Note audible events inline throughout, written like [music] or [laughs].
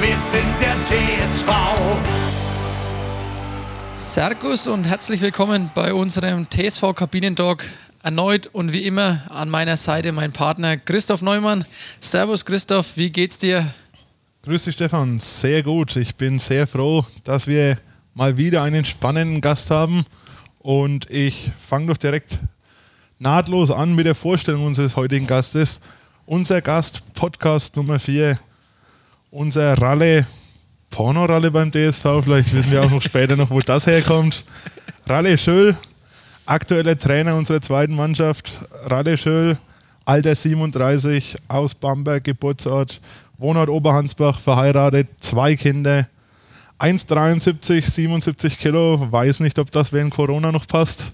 Wir sind der TSV. Servus und herzlich willkommen bei unserem TSV Kabinentalk. Erneut und wie immer an meiner Seite mein Partner Christoph Neumann. Servus Christoph, wie geht's dir? Grüß dich Stefan, sehr gut. Ich bin sehr froh, dass wir mal wieder einen spannenden Gast haben und ich fange doch direkt nahtlos an mit der Vorstellung unseres heutigen Gastes. Unser Gast, Podcast Nummer 4, unser Ralle, Porno-Ralle beim DSV, vielleicht wissen wir auch noch später noch, wo das herkommt. Ralle Schöll, aktueller Trainer unserer zweiten Mannschaft. Ralle Schöll, Alter 37, aus Bamberg, Geburtsort, Wohnort Oberhansbach, verheiratet, zwei Kinder, 1,73, 77 Kilo, weiß nicht, ob das während Corona noch passt.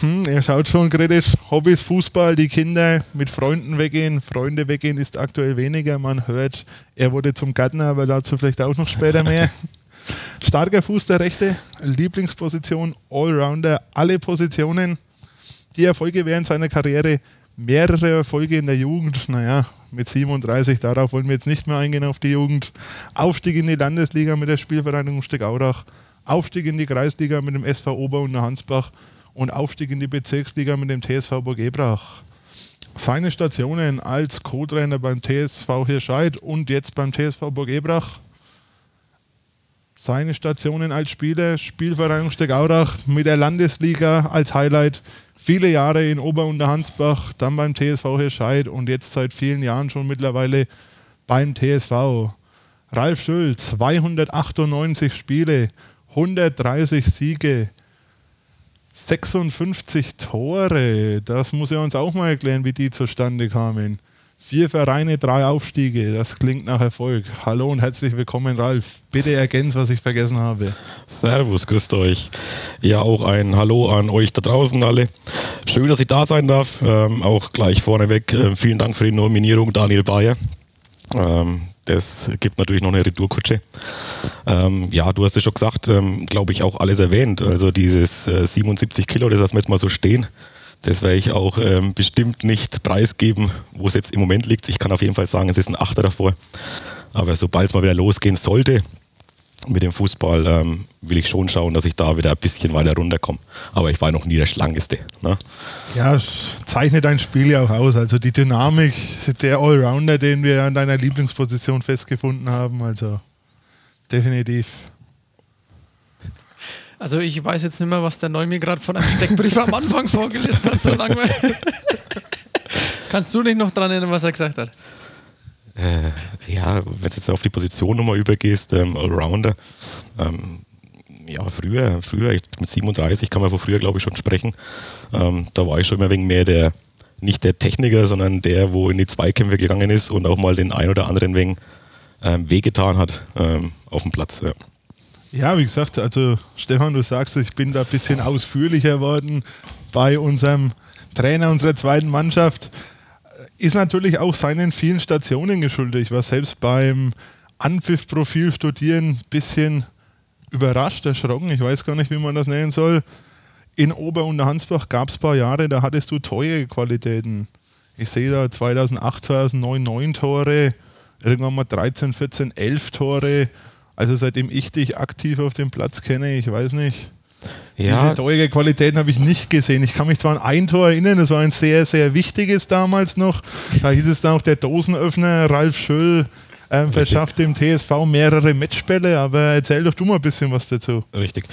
Hm, er schaut schon kritisch. Hobbys Fußball, die Kinder mit Freunden weggehen. Freunde weggehen ist aktuell weniger. Man hört, er wurde zum Gärtner, aber dazu vielleicht auch noch später mehr. [laughs] Starker Fuß der Rechte, Lieblingsposition, Allrounder, alle Positionen. Die Erfolge während seiner Karriere, mehrere Erfolge in der Jugend. Naja, mit 37, darauf wollen wir jetzt nicht mehr eingehen auf die Jugend. Aufstieg in die Landesliga mit der Spielvereinigung Steckaurach. Aufstieg in die Kreisliga mit dem SV Ober- und Hansbach und Aufstieg in die Bezirksliga mit dem TSV Burg Ebrach. Seine Stationen als Co-Trainer beim TSV Hirscheid und jetzt beim TSV Burg Ebrach. Seine Stationen als Spieler, Spielvereinigung Steckaurach mit der Landesliga als Highlight. Viele Jahre in Ober- und Hansbach, dann beim TSV Hirscheid und jetzt seit vielen Jahren schon mittlerweile beim TSV. Ralf Schüll, 298 Spiele, 130 Siege, 56 Tore. Das muss er uns auch mal erklären, wie die zustande kamen. Vier Vereine, drei Aufstiege. Das klingt nach Erfolg. Hallo und herzlich willkommen, Ralf. Bitte ergänz, was ich vergessen habe. Servus, grüßt euch. Ja, auch ein Hallo an euch da draußen alle. Schön, dass ich da sein darf. Ähm, auch gleich vorneweg äh, vielen Dank für die Nominierung, Daniel Bayer. Ähm, das gibt natürlich noch eine Retourkutsche. Ähm, ja, du hast es schon gesagt, ähm, glaube ich, auch alles erwähnt. Also dieses äh, 77 Kilo, das lassen wir jetzt mal so stehen. Das werde ich auch ähm, bestimmt nicht preisgeben, wo es jetzt im Moment liegt. Ich kann auf jeden Fall sagen, es ist ein Achter davor. Aber sobald es mal wieder losgehen sollte mit dem Fußball, ähm, will ich schon schauen, dass ich da wieder ein bisschen weiter runterkomme. Aber ich war noch nie der Schlankeste. Ne? Ja, zeichnet dein Spiel ja auch aus. Also die Dynamik, der Allrounder, den wir an deiner Lieblingsposition festgefunden haben. Also definitiv. Also ich weiß jetzt nicht mehr, was der Neu mir gerade von einem Steckbrief am Anfang vorgelesen hat, so lange. [laughs] Kannst du dich noch dran erinnern, was er gesagt hat? Äh, ja, wenn du jetzt auf die Position nochmal übergehst, ähm, Allrounder, ähm, ja, früher, früher, ich, mit 37 kann man von früher, glaube ich, schon sprechen. Ähm, da war ich schon immer wegen mehr der, nicht der Techniker, sondern der, wo in die Zweikämpfe gegangen ist und auch mal den ein oder anderen wegen ähm, wehgetan hat ähm, auf dem Platz. Ja. Ja, wie gesagt, also Stefan, du sagst, ich bin da ein bisschen ausführlicher worden bei unserem Trainer unserer zweiten Mannschaft. Ist natürlich auch seinen vielen Stationen geschuldet. Ich war selbst beim Anpfiff-Profil studieren ein bisschen überrascht, erschrocken. Ich weiß gar nicht, wie man das nennen soll. In Ober- und Hansbach gab es ein paar Jahre, da hattest du teure Qualitäten. Ich sehe da 2008, 2009 neun Tore, irgendwann mal 13, 14, 11 Tore. Also seitdem ich dich aktiv auf dem Platz kenne, ich weiß nicht. Ja. Diese teure Qualitäten habe ich nicht gesehen. Ich kann mich zwar an ein Tor erinnern, das war ein sehr, sehr wichtiges damals noch. Da hieß es dann auch der Dosenöffner, Ralf Schöll, ähm, verschafft dem TSV mehrere Matchbälle, aber erzähl doch du mal ein bisschen was dazu. Richtig.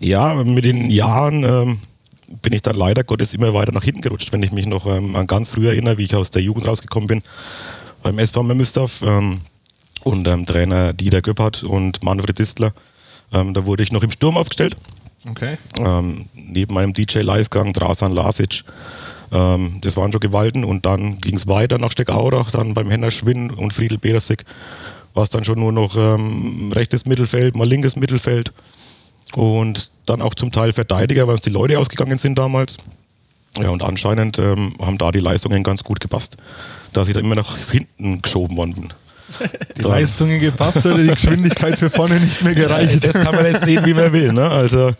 Ja, mit den Jahren ähm, bin ich dann leider Gottes immer weiter nach hinten gerutscht, wenn ich mich noch ähm, an ganz früh erinnere, wie ich aus der Jugend rausgekommen bin beim SV Memmisdorf ähm, und ähm, Trainer Dieter Göppert und Manfred Distler. Ähm, da wurde ich noch im Sturm aufgestellt. Okay. Ähm, neben meinem DJ Leisgang, Drasan Lasic. Ähm, das waren schon Gewalten und dann ging es weiter nach Steckaurach, dann beim Henner Schwinn und Friedel Petersig war es dann schon nur noch ähm, rechtes Mittelfeld, mal linkes Mittelfeld und dann auch zum Teil Verteidiger, weil uns die Leute ausgegangen sind damals. Ja, und anscheinend ähm, haben da die Leistungen ganz gut gepasst, dass ich da immer nach hinten geschoben worden bin. Die Leistungen gepasst oder die Geschwindigkeit für vorne nicht mehr gereicht. Das kann man jetzt sehen, wie man will. Ne? Also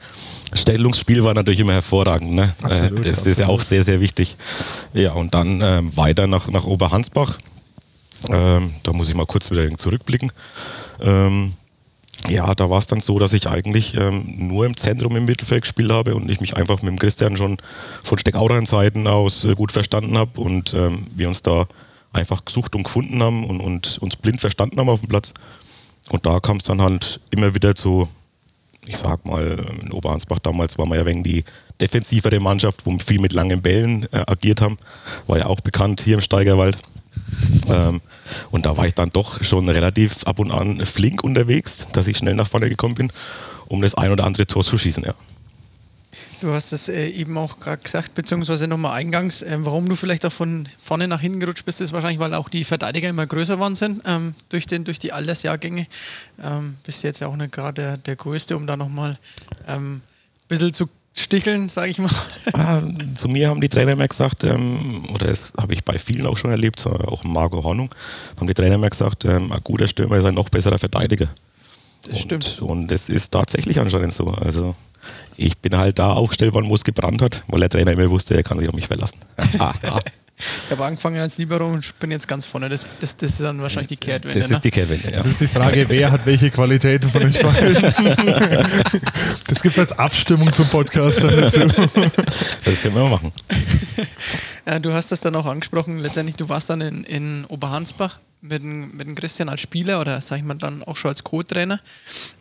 Stellungsspiel war natürlich immer hervorragend. Ne? Absolut, das absolut. ist ja auch sehr, sehr wichtig. Ja, und dann ähm, weiter nach, nach Oberhansbach. Ähm, da muss ich mal kurz wieder zurückblicken. Ähm, ja, da war es dann so, dass ich eigentlich ähm, nur im Zentrum im Mittelfeld gespielt habe und ich mich einfach mit dem Christian schon von Steckaurein Zeiten aus äh, gut verstanden habe und ähm, wir uns da einfach gesucht und gefunden haben und, und uns blind verstanden haben auf dem Platz. Und da kam es dann halt immer wieder zu, ich sag mal, in Oberhansbach damals war man ja wegen die defensivere Mannschaft, wo wir viel mit langen Bällen äh, agiert haben. War ja auch bekannt hier im Steigerwald. Ähm, und da war ich dann doch schon relativ ab und an flink unterwegs, dass ich schnell nach vorne gekommen bin, um das ein oder andere Tor zu schießen. Ja. Du hast es äh, eben auch gerade gesagt, beziehungsweise nochmal eingangs, ähm, warum du vielleicht auch von vorne nach hinten gerutscht bist, ist wahrscheinlich, weil auch die Verteidiger immer größer waren sind ähm, durch, den, durch die Altersjahrgänge. Ähm, bist jetzt ja auch nicht gerade der, der Größte, um da nochmal ähm, ein bisschen zu sticheln, sage ich mal. Ah, zu mir haben die Trainer immer gesagt, ähm, oder das habe ich bei vielen auch schon erlebt, auch Marco Hornung, haben die Trainer immer gesagt, ein guter Stürmer ist ein noch besserer Verteidiger. Das stimmt. Und, das ist tatsächlich anscheinend so. Also ich bin halt da aufgestellt worden, wo es gebrannt hat, weil der Trainer immer wusste, er kann sich auf mich verlassen. [laughs] Ich habe angefangen als Libero und bin jetzt ganz vorne. Das, das, das ist dann wahrscheinlich die Kehrtwende. das ne? ist die Kehrtwende, ja. Das ist die Frage, wer hat welche Qualitäten von euch beiden? [laughs] Das gibt es als Abstimmung zum Podcast dann dazu. Das können wir mal machen. [laughs] Ja, du hast das dann auch angesprochen. Letztendlich, du warst dann in, in Oberhansbach mit, mit dem Christian als Spieler oder sag ich mal dann auch schon als Co-Trainer.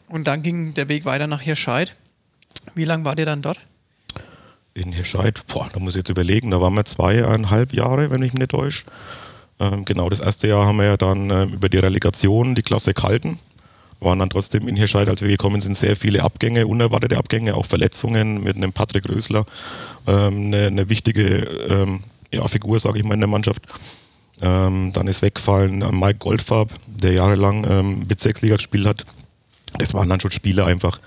Und dann ging der Weg weiter nach Hirscheid. Wie lange war ihr dann dort? In Hirscheid, boah, da muss ich jetzt überlegen, da waren wir zweieinhalb Jahre, wenn ich mich nicht täusche. Ähm, genau, das erste Jahr haben wir ja dann ähm, über die Relegation die Klasse gehalten. Waren dann trotzdem in Hirscheid, als wir gekommen sind, sehr viele Abgänge, unerwartete Abgänge, auch Verletzungen mit einem Patrick Rösler, ähm, eine, eine wichtige ähm, ja, Figur, sage ich mal, in der Mannschaft. Ähm, dann ist weggefallen äh, Mike Goldfarb, der jahrelang ähm, Bezirksliga gespielt hat. Das waren dann schon Spiele einfach,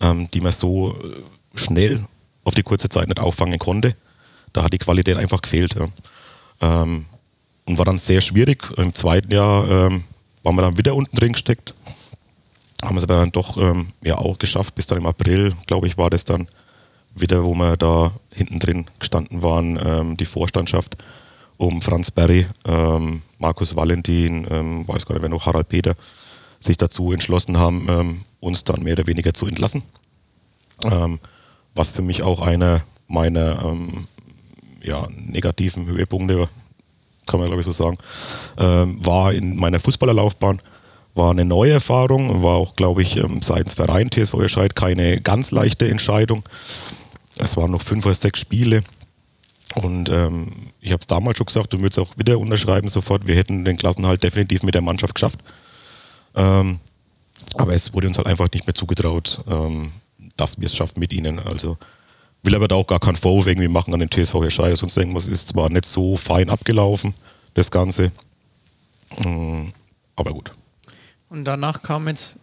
ähm, die man so äh, schnell auf die kurze Zeit nicht auffangen konnte. Da hat die Qualität einfach gefehlt. Ja. Ähm, und war dann sehr schwierig. Im zweiten Jahr ähm, waren wir dann wieder unten drin gesteckt. Haben es aber dann doch ähm, ja auch geschafft, bis dann im April, glaube ich, war das dann wieder, wo wir da hinten drin gestanden waren, ähm, die Vorstandschaft um Franz Berry, ähm, Markus Valentin, ähm, weiß gar nicht, wer noch, Harald Peter, sich dazu entschlossen haben, ähm, uns dann mehr oder weniger zu entlassen. Ähm, was für mich auch einer meiner ähm, ja, negativen Höhepunkte, kann man glaube ich so sagen, ähm, war in meiner Fußballerlaufbahn. War eine neue Erfahrung, war auch, glaube ich, seitens Verein TSV Erscheid keine ganz leichte Entscheidung. Es waren noch fünf oder sechs Spiele. Und ähm, ich habe es damals schon gesagt und würde es auch wieder unterschreiben sofort, wir hätten den Klassenhalt definitiv mit der Mannschaft geschafft. Ähm, aber es wurde uns halt einfach nicht mehr zugetraut, ähm, dass wir es schaffen mit ihnen. Also will aber da auch gar keinen Vorwurf irgendwie machen an den TSV Herscheid, sonst irgendwas ist zwar nicht so fein abgelaufen, das Ganze. Mm, aber gut. Und danach kam jetzt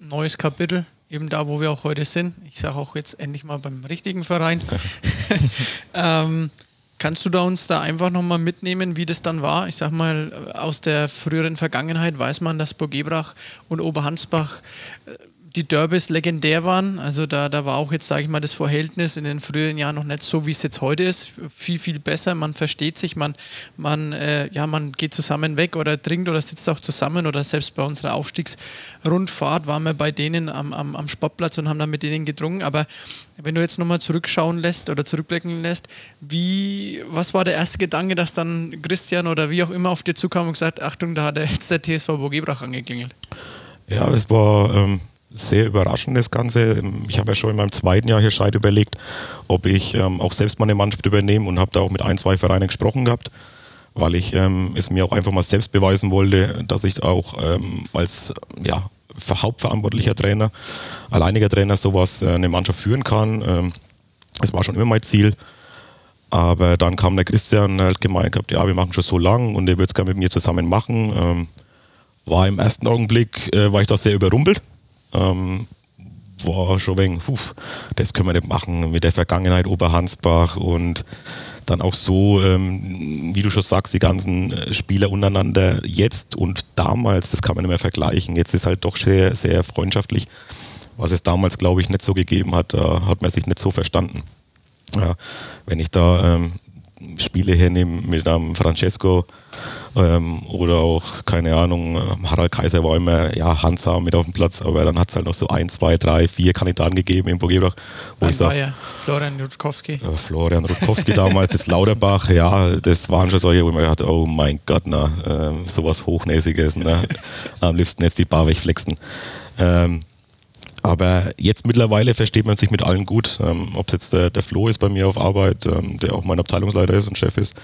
ein neues Kapitel, eben da, wo wir auch heute sind. Ich sage auch jetzt endlich mal beim richtigen Verein. [laughs] [laughs] ähm, kannst du da uns da einfach nochmal mitnehmen, wie das dann war? Ich sag mal, aus der früheren Vergangenheit weiß man, dass Burg Ebrach und Oberhansbach äh, die Derbys legendär waren. Also da, da war auch jetzt, sage ich mal, das Verhältnis in den früheren Jahren noch nicht so, wie es jetzt heute ist. Viel, viel besser. Man versteht sich, man, man, äh, ja, man geht zusammen weg oder trinkt oder sitzt auch zusammen oder selbst bei unserer Aufstiegsrundfahrt waren wir bei denen am, am, am Sportplatz und haben dann mit denen gedrungen. Aber wenn du jetzt nochmal zurückschauen lässt oder zurückblicken lässt, wie, was war der erste Gedanke, dass dann Christian oder wie auch immer auf dir zukam und gesagt, Achtung, da hat jetzt der TSV Burgebrach angeklingelt. Ja, es war ähm, sehr überraschend, das Ganze. Ich habe ja schon in meinem zweiten Jahr hier Scheid überlegt, ob ich ähm, auch selbst mal eine Mannschaft übernehme und habe da auch mit ein, zwei Vereinen gesprochen gehabt, weil ich ähm, es mir auch einfach mal selbst beweisen wollte, dass ich auch ähm, als ja, ver- hauptverantwortlicher Trainer, alleiniger Trainer sowas äh, eine Mannschaft führen kann. Ähm, das war schon immer mein Ziel. Aber dann kam der Christian, der hat gemeint gehabt, ja, wir machen schon so lang und er würde es gerne mit mir zusammen machen. Ähm, war im ersten Augenblick, äh, war ich da sehr überrumpelt. Ähm, war schon wegen, puh, das können wir nicht machen mit der Vergangenheit Oberhansbach und dann auch so, ähm, wie du schon sagst, die ganzen äh, Spieler untereinander jetzt und damals, das kann man nicht mehr vergleichen. Jetzt ist halt doch sehr, sehr freundschaftlich, was es damals, glaube ich, nicht so gegeben hat. Da hat man sich nicht so verstanden. Ja, wenn ich da ähm, Spiele hernehme mit einem Francesco ähm, oder auch, keine Ahnung, ähm, Harald Kaiser war immer ja, Hansa mit auf dem Platz, aber dann hat es halt noch so ein, zwei, drei, vier Kandidaten gegeben im Burgebrach, wo ich sage, Florian Rutkowski. äh, Florian Rutkowski damals, jetzt Lauterbach, ja, das waren schon solche, wo ich mir gedacht oh mein Gott, na, ähm, sowas Hochnäsiges, ne? am liebsten jetzt die Bar wegflexen. Ähm, aber jetzt mittlerweile versteht man sich mit allen gut. Ähm, Ob es jetzt der, der Flo ist bei mir auf Arbeit, ähm, der auch mein Abteilungsleiter ist und Chef ist,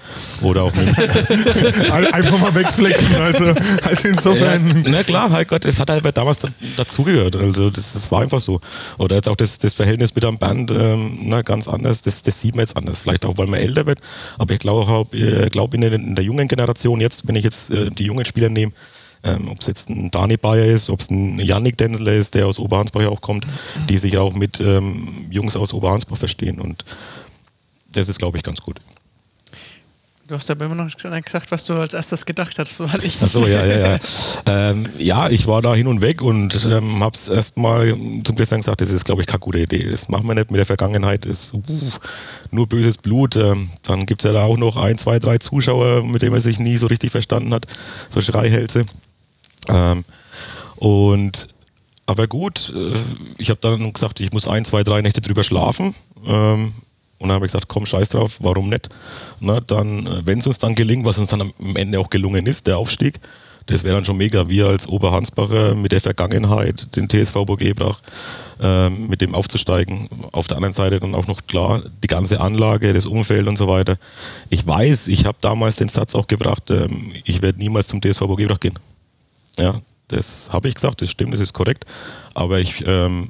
oder auch mit, [laughs] Ein- Einfach mal wegflexen. Also, also insofern. Ja, na klar, halt Gott, es hat halt damals da, dazugehört. Also das, das war einfach so. Oder jetzt auch das, das Verhältnis mit einem Band, ähm, na, ganz anders. Das, das sieht man jetzt anders. Vielleicht auch, weil man älter wird. Aber ich glaube, äh, glaub in, der- in der jungen Generation jetzt, wenn ich jetzt äh, die jungen Spieler nehme, ähm, ob es jetzt ein Dani Bayer ist, ob es ein Yannick Densler ist, der aus Oberhansbach ja auch kommt, die sich auch mit ähm, Jungs aus Oberhansbach verstehen. Und das ist, glaube ich, ganz gut. Du hast aber immer noch nicht gesagt, was du als erstes gedacht hast, weil ich. Achso, ja, ja, ja. [laughs] ähm, ja, ich war da hin und weg und ähm, habe es erstmal zum Christian gesagt, das ist, glaube ich, keine gute Idee. Das machen wir nicht mit der Vergangenheit, das ist uh, nur böses Blut. Ähm, dann gibt es ja da auch noch ein, zwei, drei Zuschauer, mit denen er sich nie so richtig verstanden hat, so Schreihälse. Ähm, und aber gut, äh, ich habe dann gesagt, ich muss ein, zwei, drei Nächte drüber schlafen. Ähm, und dann habe ich gesagt, komm, scheiß drauf, warum nicht? Na, dann, äh, wenn es uns dann gelingt, was uns dann am Ende auch gelungen ist, der Aufstieg, das wäre dann schon mega. Wir als Oberhansbacher mit der Vergangenheit, den TSV Burg Ebrach, ähm, mit dem aufzusteigen. Auf der anderen Seite dann auch noch klar, die ganze Anlage, das Umfeld und so weiter. Ich weiß, ich habe damals den Satz auch gebracht, ähm, ich werde niemals zum TSV Burg Ebrach gehen. Ja, das habe ich gesagt, das stimmt, das ist korrekt. Aber ich ähm,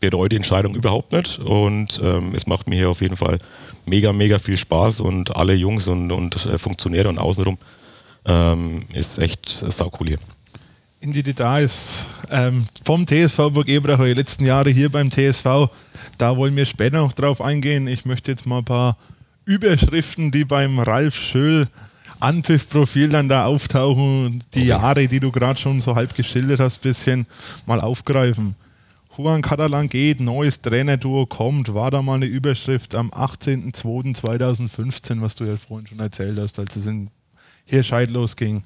bereue die Entscheidung überhaupt nicht und ähm, es macht mir hier auf jeden Fall mega, mega viel Spaß und alle Jungs und, und äh, Funktionäre und außenrum ähm, ist echt saucool hier. in die Details ähm, vom TSV Burg Ebrach, die letzten Jahre hier beim TSV. Da wollen wir später noch drauf eingehen. Ich möchte jetzt mal ein paar Überschriften, die beim Ralf Schöll Anpfiff-Profil dann da auftauchen, die Jahre, die du gerade schon so halb geschildert hast, bisschen mal aufgreifen. Juan Catalan geht, neues Trainerduo kommt, war da mal eine Überschrift am 18.02.2015, was du ja vorhin schon erzählt hast, als es in Hirscheid losging.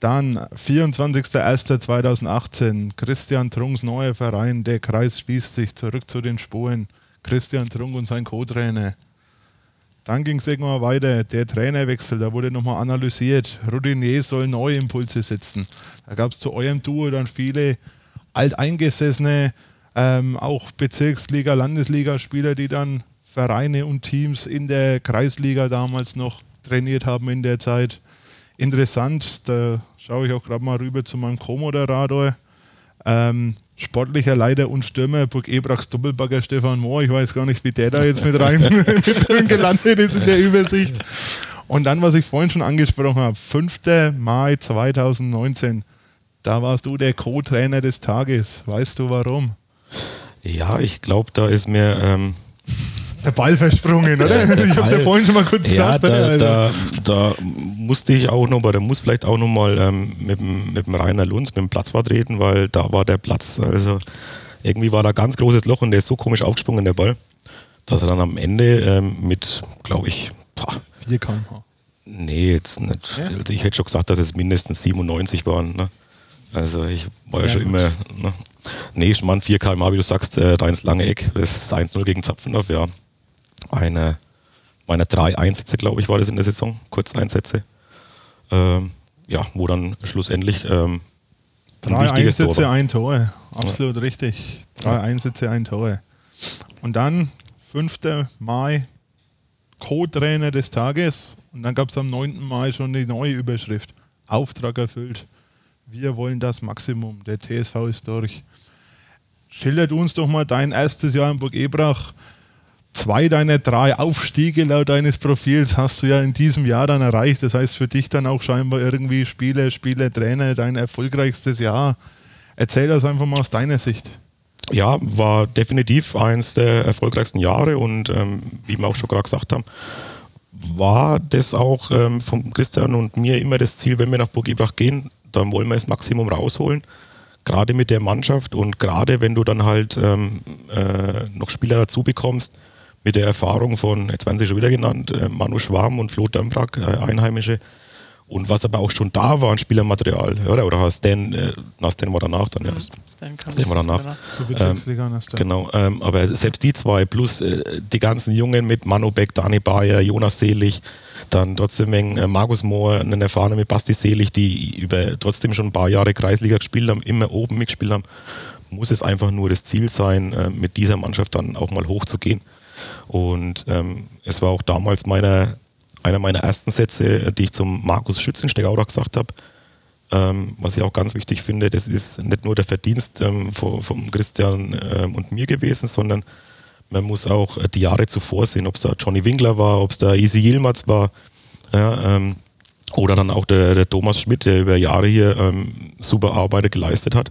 Dann 24.01.2018, Christian Trunks neuer Verein, der Kreis schließt sich zurück zu den Spuren. Christian Trunk und sein Co-Trainer. Dann ging es irgendwann weiter, der Trainerwechsel, da wurde nochmal analysiert. Routinier soll neue Impulse setzen. Da gab es zu eurem Duo dann viele alteingesessene, ähm, auch Bezirksliga, Landesliga-Spieler, die dann Vereine und Teams in der Kreisliga damals noch trainiert haben in der Zeit. Interessant, da schaue ich auch gerade mal rüber zu meinem Co-Moderator. Ähm, sportlicher Leiter und Stürmer Burg Ebrachs Doppelbagger Stefan Mohr. Ich weiß gar nicht, wie der da jetzt mit rein mit [laughs] gelandet ist in der Übersicht. Und dann, was ich vorhin schon angesprochen habe, 5. Mai 2019, da warst du der Co-Trainer des Tages. Weißt du warum? Ja, ich glaube, da ist mir ähm, Der Ball versprungen, oder? der ich habe es ja vorhin schon mal kurz ja, gesagt. da, Also, da, da musste ich auch noch, oder muss vielleicht auch noch mal ähm, mit, dem- mit dem Rainer Lunz, mit dem Platzwart reden, weil da war der Platz, also irgendwie war da ganz großes Loch und der ist so komisch aufgesprungen, der Ball, dass er dann am Ende ähm, mit, glaube ich, boah, 4 km/h. nee, jetzt nicht. Ja? Also ich hätte schon gesagt, dass es mindestens 97 waren. Ne? Also ich war ja, Ja, schon gut. immer. Ne? Nee, ich meine 4 km, wie du sagst, äh, da ins lange Eck. Das ist 1-0 gegen Zapfendorf, ja. Eine meiner drei Einsätze, glaube ich, war das in der Saison, Kurzeinsätze. Ähm, ja, wo dann schlussendlich ähm, ein Drei Tor Einsätze, war. ein Tor. Absolut richtig. Drei Ja. Einsätze, ein Tor. Und dann 5. Mai, Co-Trainer des Tages. Und dann gab es am 9. Mai schon die neue Überschrift. Auftrag erfüllt. Wir wollen das Maximum. Der TSV ist durch. Schildert uns doch mal dein erstes Jahr in Burg Ebrach. Zwei deiner drei Aufstiege laut deines Profils hast du ja in diesem Jahr dann erreicht. Das heißt für dich dann auch scheinbar irgendwie Spieler, Spieler, Trainer, dein erfolgreichstes Jahr. Erzähl das einfach mal aus deiner Sicht. ja, war definitiv eines der erfolgreichsten Jahre und ähm, wie wir auch schon gerade gesagt haben, war das auch ähm, von Christian und mir immer das Ziel, wenn wir nach Burg Ebrach gehen, dann wollen wir das Maximum rausholen. Gerade mit der Mannschaft und gerade wenn du dann halt ähm, äh, noch Spieler dazu bekommst, mit der Erfahrung von, jetzt werden sie schon wieder genannt, äh, Manu Schwarm und Flo Dömbrak, äh, Einheimische, und was aber auch schon da war an Spielermaterial, oder? Oder hast Stan, äh, na, Stan war danach dann erst. Stan, kam Stan war danach. ähm. Genau, ähm, aber selbst die zwei plus äh, die ganzen Jungen mit Manu Beck, Dani Bayer, Jonas Selig, dann trotzdem äh, Markus Mohr, einen erfahrenen mit Basti Selig, die über trotzdem schon ein paar Jahre Kreisliga gespielt haben, immer oben mitgespielt haben, muss es einfach nur das Ziel sein, äh, mit dieser Mannschaft dann auch mal hochzugehen. Und ähm, es war auch damals meiner, einer meiner ersten Sätze, die ich zum Markus Schützensteger auch gesagt habe. Ähm, was ich auch ganz wichtig finde, das ist nicht nur der Verdienst ähm, von, von Christian ähm, und mir gewesen, sondern man muss auch äh, die Jahre zuvor sehen, ob es da Johnny Winkler war, ob es da Easy Yilmaz war, ja, ähm, oder dann auch der, der Thomas Schmidt, der über Jahre hier ähm, super Arbeit geleistet hat,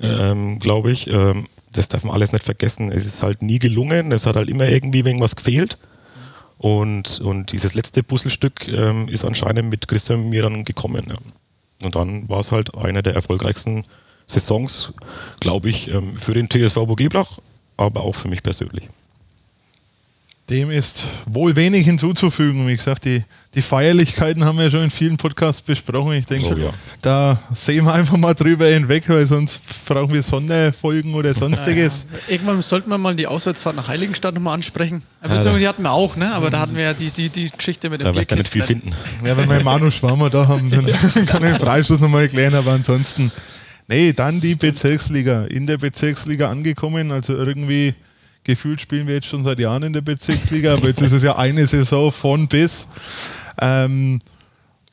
ähm, glaube ich. Ähm, das darf man alles nicht vergessen. Es ist halt nie gelungen, es hat halt immer irgendwie irgendwas gefehlt. Und, und dieses letzte Puzzlestück ähm, ist anscheinend mit Christian mir dann gekommen. Ja. Und dann war es halt eine der erfolgreichsten Saisons, glaube ich, ähm, für den TSV Burgeblach, aber auch für mich persönlich. Dem ist wohl wenig hinzuzufügen. Wie gesagt, die, die Feierlichkeiten haben wir schon in vielen Podcasts besprochen. Ich denke, Oh ja. da sehen wir einfach mal drüber hinweg, weil sonst brauchen wir Sonderfolgen oder sonstiges. Ja, irgendwann sollten wir mal die Auswärtsfahrt nach Heiligenstadt nochmal ansprechen. Ja, beziehungsweise die hatten wir auch, ne? aber da hatten wir ja die, die, die Geschichte mit dem Da wirst du nicht viel finden. Ja, wenn wir Manu Schwammer da haben, dann [laughs] kann ich den Freistoß nochmal erklären, aber ansonsten. Nee, dann die Bezirksliga. In der Bezirksliga angekommen, also irgendwie gefühlt spielen wir jetzt schon seit Jahren in der Bezirksliga, aber jetzt ist es ja eine Saison von bis. Ähm,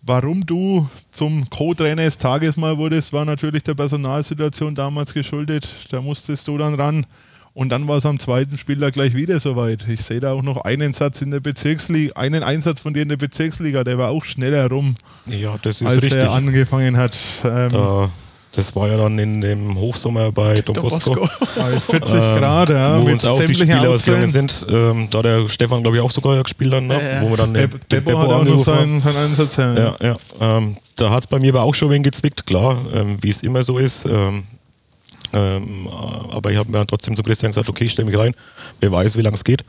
warum du zum Co-Trainer des Tages mal wurdest, war natürlich der Personalsituation damals geschuldet. Da musstest du dann ran. Und dann war es am zweiten Spieltag gleich wieder soweit. Ich sehe da auch noch einen Satz in der Bezirksliga, einen Einsatz von dir in der Bezirksliga, der war auch schneller rum, Ja, das ist als richtig. er angefangen hat. Ähm, Da, das war ja dann in dem Hochsommer bei Don Bosco. [laughs] Bei 40 Grad, ja, wo uns auch die Spieler ausgegangen sind. Ähm, da hat der Stefan, glaube ich, auch sogar gespielt dann, ne? Wo wir dann den, Beb- den Beppo hat auch noch seinen, seinen Einsatz. Ja. Ja, ja. Ähm, da hat es bei mir aber auch schon wen gezwickt, klar, ähm, wie es immer so ist. Ähm, ähm, aber ich habe mir dann trotzdem zu Christian gesagt, okay, ich stelle mich rein, wer weiß, wie lange es geht.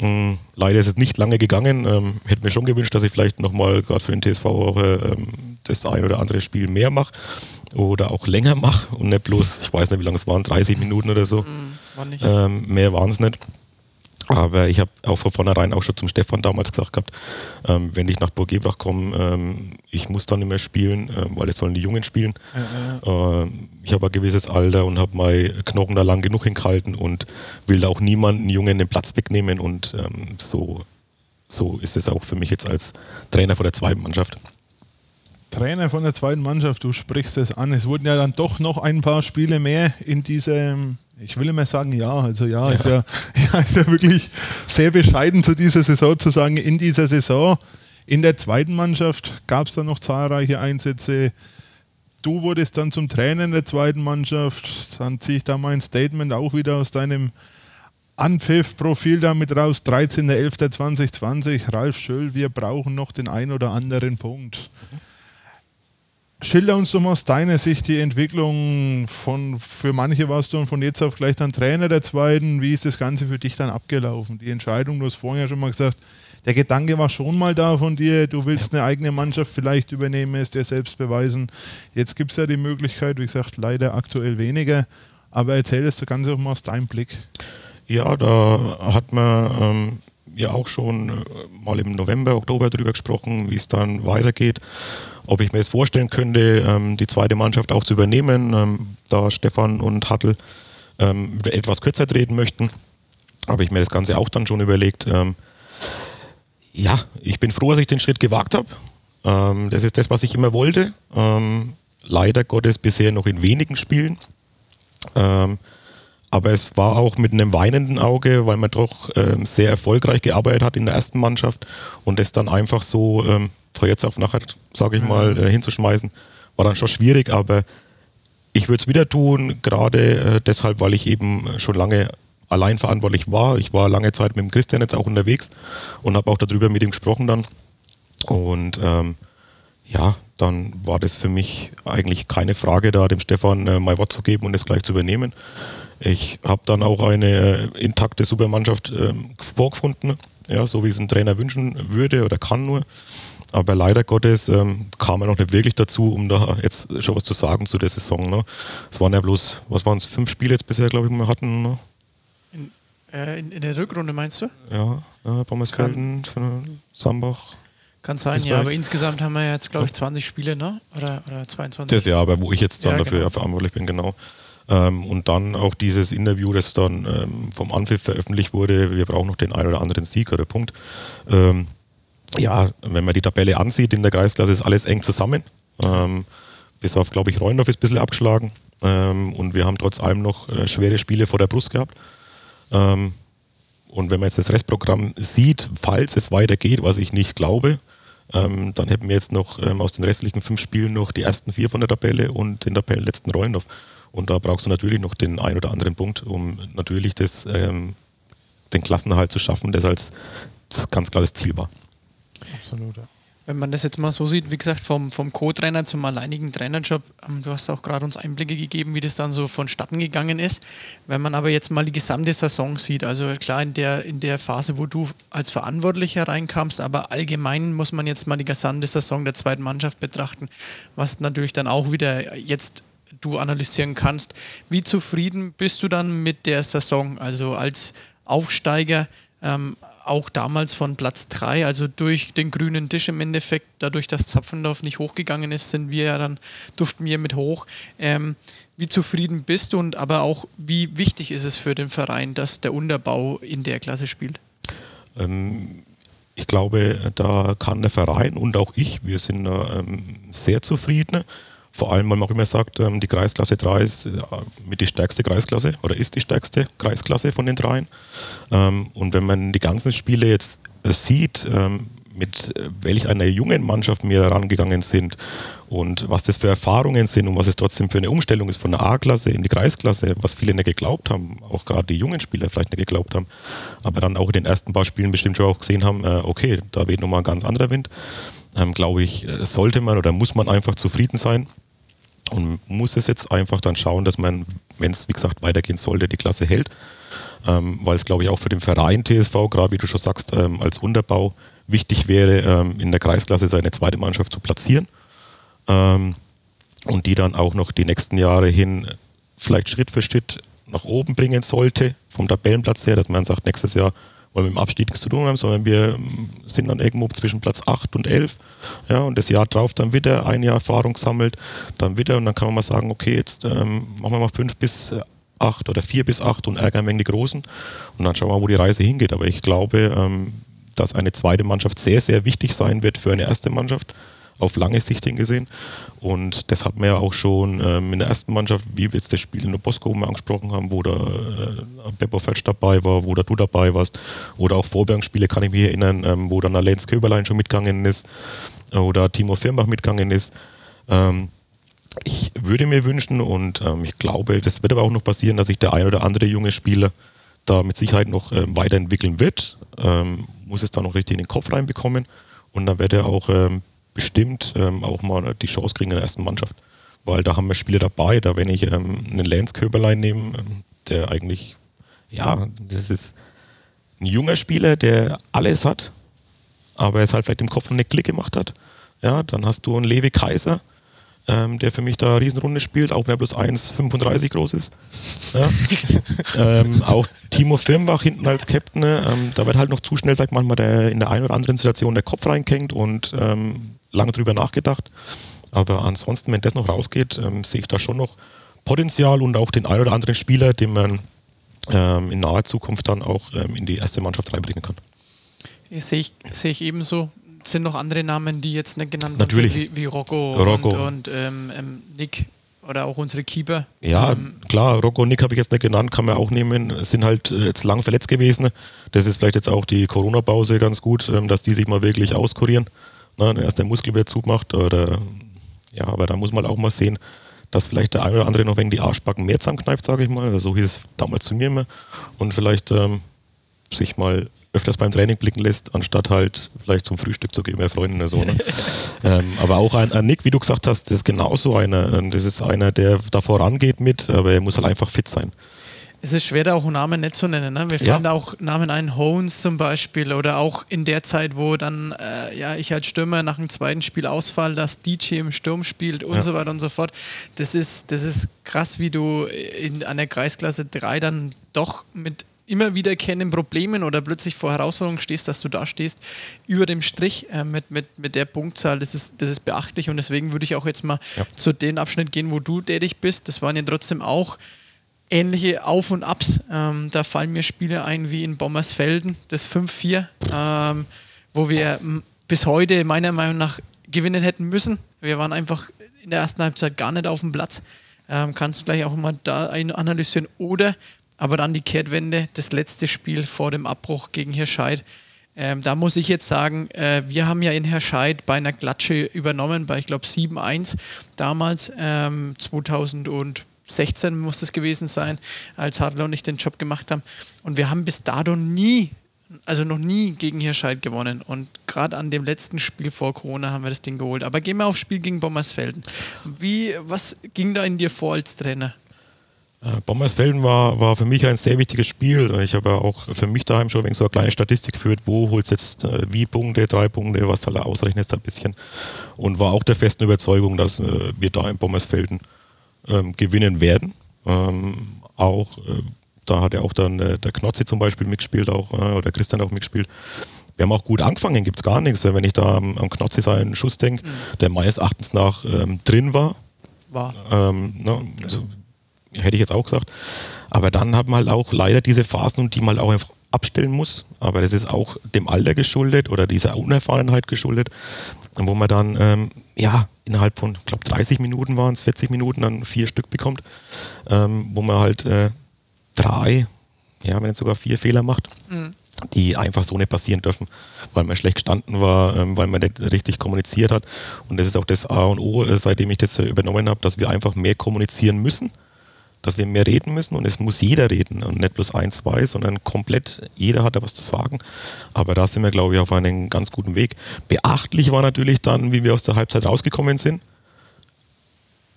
Ähm, leider ist es nicht lange gegangen. Ähm, hätte mir schon gewünscht, dass ich vielleicht nochmal gerade für den TSV auch ähm, das ein oder andere Spiel mehr mache oder auch länger mache und nicht bloß, ich weiß nicht, wie lange es waren, 30 Minuten oder so. War nicht. Ähm, mehr waren es nicht. Aber ich habe auch von vornherein auch schon zum Stefan damals gesagt gehabt, ähm, wenn ich nach Burg Ebrach komme, ähm, ich muss dann nicht mehr spielen, ähm, weil es sollen die Jungen spielen. Ähm, ich habe ein gewisses Alter und habe meine Knochen da lang genug hingehalten und will da auch niemanden Jungen den Platz wegnehmen und ähm, so, so ist es auch für mich jetzt als Trainer von der zweiten Mannschaft. Trainer von der zweiten Mannschaft, du sprichst es an. Es wurden ja dann doch noch ein paar Spiele mehr in diesem, ich will immer sagen ja, also ja, Ist, ja, [laughs] ja ist ja wirklich sehr bescheiden zu dieser Saison zu sagen, in dieser Saison. In der zweiten Mannschaft gab es dann noch zahlreiche Einsätze. Du wurdest dann zum Trainer in der zweiten Mannschaft. Dann ziehe ich da mein Statement auch wieder aus deinem Anpfiff-Profil damit raus. 13.11.2020. Ralf Schöll, wir brauchen noch den ein oder anderen Punkt. Schilder uns doch mal aus deiner Sicht die Entwicklung von, für manche warst du von jetzt auf gleich dann Trainer der zweiten. Wie ist das Ganze für dich dann abgelaufen? Die Entscheidung, du hast vorhin ja schon mal gesagt, der Gedanke war schon mal da von dir, du willst eine eigene Mannschaft vielleicht übernehmen, es dir selbst beweisen. Jetzt gibt es ja die Möglichkeit, wie gesagt, leider aktuell weniger. Aber erzähl das Ganze auch mal aus deinem Blick. Ja, da hat man ähm, ja auch schon äh, mal im November, Oktober drüber gesprochen, wie es dann weitergeht. Ob ich mir das vorstellen könnte, ähm, die zweite Mannschaft auch zu übernehmen, ähm, da Stefan und Hattel ähm, etwas kürzer treten möchten. Habe ich mir das Ganze auch dann schon überlegt. Ähm, ja, ich bin froh, dass ich den Schritt gewagt habe. Ähm, das ist das, was ich immer wollte. Ähm, leider Gottes bisher noch in wenigen Spielen. Aber es war auch mit einem weinenden Auge, weil man doch sehr erfolgreich gearbeitet hat in der ersten Mannschaft und das dann einfach so von jetzt auf nachher, sage ich mal, äh, hinzuschmeißen, war dann schon schwierig, aber ich würde es wieder tun, gerade äh, deshalb, weil ich eben schon lange allein verantwortlich war. Ich war lange Zeit mit dem Christian jetzt auch unterwegs und habe auch darüber mit ihm gesprochen dann. Und ähm, ja, dann war das für mich eigentlich keine Frage, da dem Stefan äh, mein Wort zu geben und es gleich zu übernehmen. Ich habe dann auch eine äh, intakte Supermannschaft äh, vorgefunden, ja, so wie es ein Trainer wünschen würde oder kann nur. Aber leider Gottes ähm, kam er noch nicht wirklich dazu, um da jetzt schon was zu sagen zu der Saison. Ne? Es waren ja bloß, was waren es, fünf Spiele jetzt bisher, glaube ich, wir hatten. Ne? In, äh, in, in, der Rückrunde meinst du? Ja, äh, Bommersfelden, Sambach. Kann sein, ja, aber insgesamt haben wir jetzt, glaube ich, 20 Spiele, ne? Oder, oder 22? Das Jahr, aber wo ich jetzt dann ja, dafür genau. verantwortlich bin, genau. Ähm, und dann auch dieses Interview, das dann ähm, vom Anpfiff veröffentlicht wurde, wir brauchen noch den einen oder anderen Sieg oder Punkt. Ähm, ja, wenn man die Tabelle ansieht in der Kreisklasse, ist alles eng zusammen. Ähm, bis auf, glaube ich, Reundorf ist ein bisschen abgeschlagen. Ähm, und wir haben trotz allem noch äh, schwere Spiele vor der Brust gehabt. Ähm, und wenn man jetzt das Restprogramm sieht, falls es weitergeht, was ich nicht glaube, ähm, dann hätten wir jetzt noch ähm, aus den restlichen fünf Spielen noch die ersten vier von der Tabelle und den Tabellenletzten Reundorf. Und da brauchst du natürlich noch den ein oder anderen Punkt, um natürlich das, ähm, den Klassenerhalt zu schaffen, das als das ganz klares Ziel war. Absolut. Ja. Wenn man das jetzt mal so sieht, wie gesagt, vom, vom Co-Trainer zum alleinigen Trainerjob, ähm, du hast auch gerade uns Einblicke gegeben, wie das dann so vonstatten gegangen ist. Wenn man aber jetzt mal die gesamte Saison sieht, also klar in der, in der Phase, wo du als Verantwortlicher reinkamst, aber allgemein muss man jetzt mal die gesamte Saison der zweiten Mannschaft betrachten, was natürlich dann auch wieder jetzt du analysieren kannst. Wie zufrieden bist du dann mit der Saison? Also als Aufsteiger, ähm, auch damals von Platz 3, also durch den grünen Tisch im Endeffekt, dadurch, dass Zapfendorf nicht hochgegangen ist, sind wir ja dann, durften wir mit hoch. Ähm, wie zufrieden bist du und aber auch wie wichtig ist es für den Verein, dass der Unterbau in der Klasse spielt? Ähm, ich glaube, da kann der Verein und auch ich, wir sind ähm, sehr zufrieden. Vor allem, weil man auch immer sagt, ähm, die Kreisklasse 3 ist mit die stärkste Kreisklasse oder ist die stärkste Kreisklasse von den dreien. Ähm, und wenn man die ganzen Spiele jetzt äh, sieht, ähm, mit äh, welch einer jungen Mannschaft wir herangegangen sind und was das für Erfahrungen sind und was es trotzdem für eine Umstellung ist von der A-Klasse in die Kreisklasse, was viele nicht geglaubt haben, auch gerade die jungen Spieler vielleicht nicht geglaubt haben, aber dann auch in den ersten paar Spielen bestimmt schon auch gesehen haben, äh, okay, da weht nochmal ein ganz anderer Wind. Glaube ich, sollte man oder muss man einfach zufrieden sein und muss es jetzt einfach dann schauen, dass man, wenn es wie gesagt weitergehen sollte, die Klasse hält. Ähm, weil es, glaube ich, auch für den Verein TSV, gerade wie du schon sagst, ähm, als Unterbau wichtig wäre, ähm, in der Kreisklasse seine zweite Mannschaft zu platzieren ähm, und die dann auch noch die nächsten Jahre hin vielleicht Schritt für Schritt nach oben bringen sollte, vom Tabellenplatz her, dass man sagt, nächstes Jahr wollen mit dem Abstieg nichts zu tun haben, sondern wir sind dann irgendwo zwischen Platz 8 und 11. Ja, und das Jahr drauf dann wieder ein Jahr Erfahrung sammelt, dann wieder und dann kann man mal sagen, okay, jetzt ähm, machen wir mal 5 bis 8 oder 4 bis 8 und ärgern wegen die Großen und dann schauen wir mal, wo die Reise hingeht. Aber ich glaube, ähm, dass eine zweite Mannschaft sehr, sehr wichtig sein wird für eine erste Mannschaft auf lange Sicht hingesehen. Und das hat man ja auch schon ähm, in der ersten Mannschaft, wie wir jetzt das Spiel in der Bosco angesprochen haben, wo der äh, Beppo Fetsch dabei war, wo da du dabei warst. Oder auch Vorbergspiele kann ich mich erinnern, ähm, wo dann Lenz Köberlein schon mitgegangen ist oder Timo Firmbach mitgegangen ist. Ähm, ich würde mir wünschen und ähm, ich glaube, das wird aber auch noch passieren, dass sich der ein oder andere junge Spieler da mit Sicherheit noch ähm, weiterentwickeln wird. Ähm, muss es da noch richtig in den Kopf reinbekommen und dann wird er auch ähm, bestimmt ähm, auch mal die Chance kriegen in der ersten Mannschaft. Weil da haben wir Spieler dabei, da wenn ich ähm, einen Lance Köberlein nehme, ähm, der eigentlich, ja, das ist ein junger Spieler, der alles hat, aber es halt vielleicht im Kopf noch eine Klick gemacht hat. Ja, dann hast du einen Levi Kaiser, ähm, der für mich da eine Riesenrunde spielt, auch wenn er bloß 1,35 groß ist. Ja. [laughs] ähm, auch Timo Firmbach hinten als Captain, ähm, da wird halt noch zu schnell vielleicht manchmal der, in der einen oder anderen Situation der Kopf reinkenkt und ähm, lange drüber nachgedacht. Aber ansonsten, wenn das noch rausgeht, ähm, sehe ich da schon noch Potenzial und auch den einen oder anderen Spieler, den man ähm, in naher Zukunft dann auch ähm, in die erste Mannschaft reinbringen kann. Sehe ich, sehe ich ebenso. Sind noch andere Namen, die jetzt nicht genannt Natürlich. wie, wie Rocco, Rocco. und, und ähm, ähm, Nick oder auch unsere Keeper. Ja, Ähm, klar, Rocco und Nick habe ich jetzt nicht genannt, kann man auch nehmen, sind halt äh, jetzt lang verletzt gewesen. Das ist vielleicht jetzt auch die Corona-Pause ganz gut, ähm, dass die sich mal wirklich auskurieren. Ne, erst der Muskel wieder zumacht oder ja, aber da muss man auch mal sehen, dass vielleicht der eine oder andere noch wegen die Arschbacken mehr zusammenkneift, sage ich mal. Also so hieß es damals zu mir immer. Und vielleicht ähm, sich mal öfters beim Training blicken lässt, anstatt halt vielleicht zum Frühstück zu gehen bei Freunden oder so. Ne? [laughs] ähm, aber auch ein, ein, Nick, wie du gesagt hast, das ist genauso einer. Das ist einer, der da vorangeht mit, aber er muss halt einfach fit sein. Es ist schwer, da auch Namen nicht zu nennen. Ne? Wir Ja. fallen da auch Namen ein, Hones zum Beispiel, oder auch in der Zeit, wo dann äh, ja, ich als Stürmer nach dem zweiten Spiel ausfall, dass DJ im Sturm spielt und Ja. so weiter und so fort. Das ist, das ist krass, wie du in einer Kreisklasse 3 dann doch mit immer wiederkehrenden Problemen oder plötzlich vor Herausforderungen stehst, dass du da stehst, über dem Strich äh, mit, mit, mit der Punktzahl, das ist, das ist beachtlich und deswegen würde ich auch jetzt mal Ja. zu dem Abschnitt gehen, wo du tätig bist. Das waren ja trotzdem auch ähnliche Auf- und Abs. Ähm, da fallen mir Spiele ein wie in Bommersfelden, das 5-4, ähm, wo wir bis heute meiner Meinung nach gewinnen hätten müssen. Wir waren einfach in der ersten Halbzeit gar nicht auf dem Platz. Ähm, kannst du gleich auch mal da ein analysieren. Oder aber dann die Kehrtwende, das letzte Spiel vor dem Abbruch gegen Hirscheid. Ähm, da muss ich jetzt sagen, äh, wir haben ja in Herscheid bei einer Klatsche übernommen, bei ich glaube 7-1 damals, ähm, 2016 muss das gewesen sein, als Hartler und ich den Job gemacht haben. Und wir haben bis dato nie, also noch nie gegen Hirscheid gewonnen. Und gerade an dem letzten Spiel vor Corona haben wir das Ding geholt. Aber gehen wir aufs Spiel gegen Bommersfelden. Wie, was ging da in dir vor als Trainer? Äh, Bommersfelden war, war für mich ein sehr wichtiges Spiel. Ich habe ja auch für mich daheim schon wegen so eine kleine Statistik geführt, wo holst jetzt äh, wie Punkte, drei Punkte, was halt ausrechnest ein bisschen. Und war auch der festen Überzeugung, dass äh, wir da in Bommersfelden ähm, gewinnen werden. Ähm, auch äh, da hat ja auch dann äh, der Knotzi zum Beispiel mitgespielt, auch, äh, oder Christian auch mitgespielt. Wir haben auch gut angefangen, gibt es gar nichts. Wenn ich da am, am Knotzi seinen Schuss denke, der meines Erachtens nach ähm, drin war, War. ähm, ne, also, hätte ich jetzt auch gesagt. Aber dann haben wir halt auch leider diese Phasen, die man halt auch einfach abstellen muss. Aber das ist auch dem Alter geschuldet oder dieser Unerfahrenheit geschuldet, wo man dann ähm, ja innerhalb von, ich glaube 30 Minuten waren es, 40 Minuten dann vier Stück bekommt, ähm, wo man halt äh, drei, ja, wenn nicht sogar vier Fehler macht, die einfach so nicht passieren dürfen, weil man schlecht gestanden war, ähm, weil man nicht richtig kommuniziert hat. Und das ist auch das A und O, äh, seitdem ich das äh, übernommen habe, dass wir einfach mehr kommunizieren müssen, dass wir mehr reden müssen und es muss jeder reden und nicht bloß ein, zwei, sondern komplett jeder hat da was zu sagen. Aber da sind wir, glaube ich, auf einem ganz guten Weg. Beachtlich war natürlich dann, wie wir aus der Halbzeit rausgekommen sind.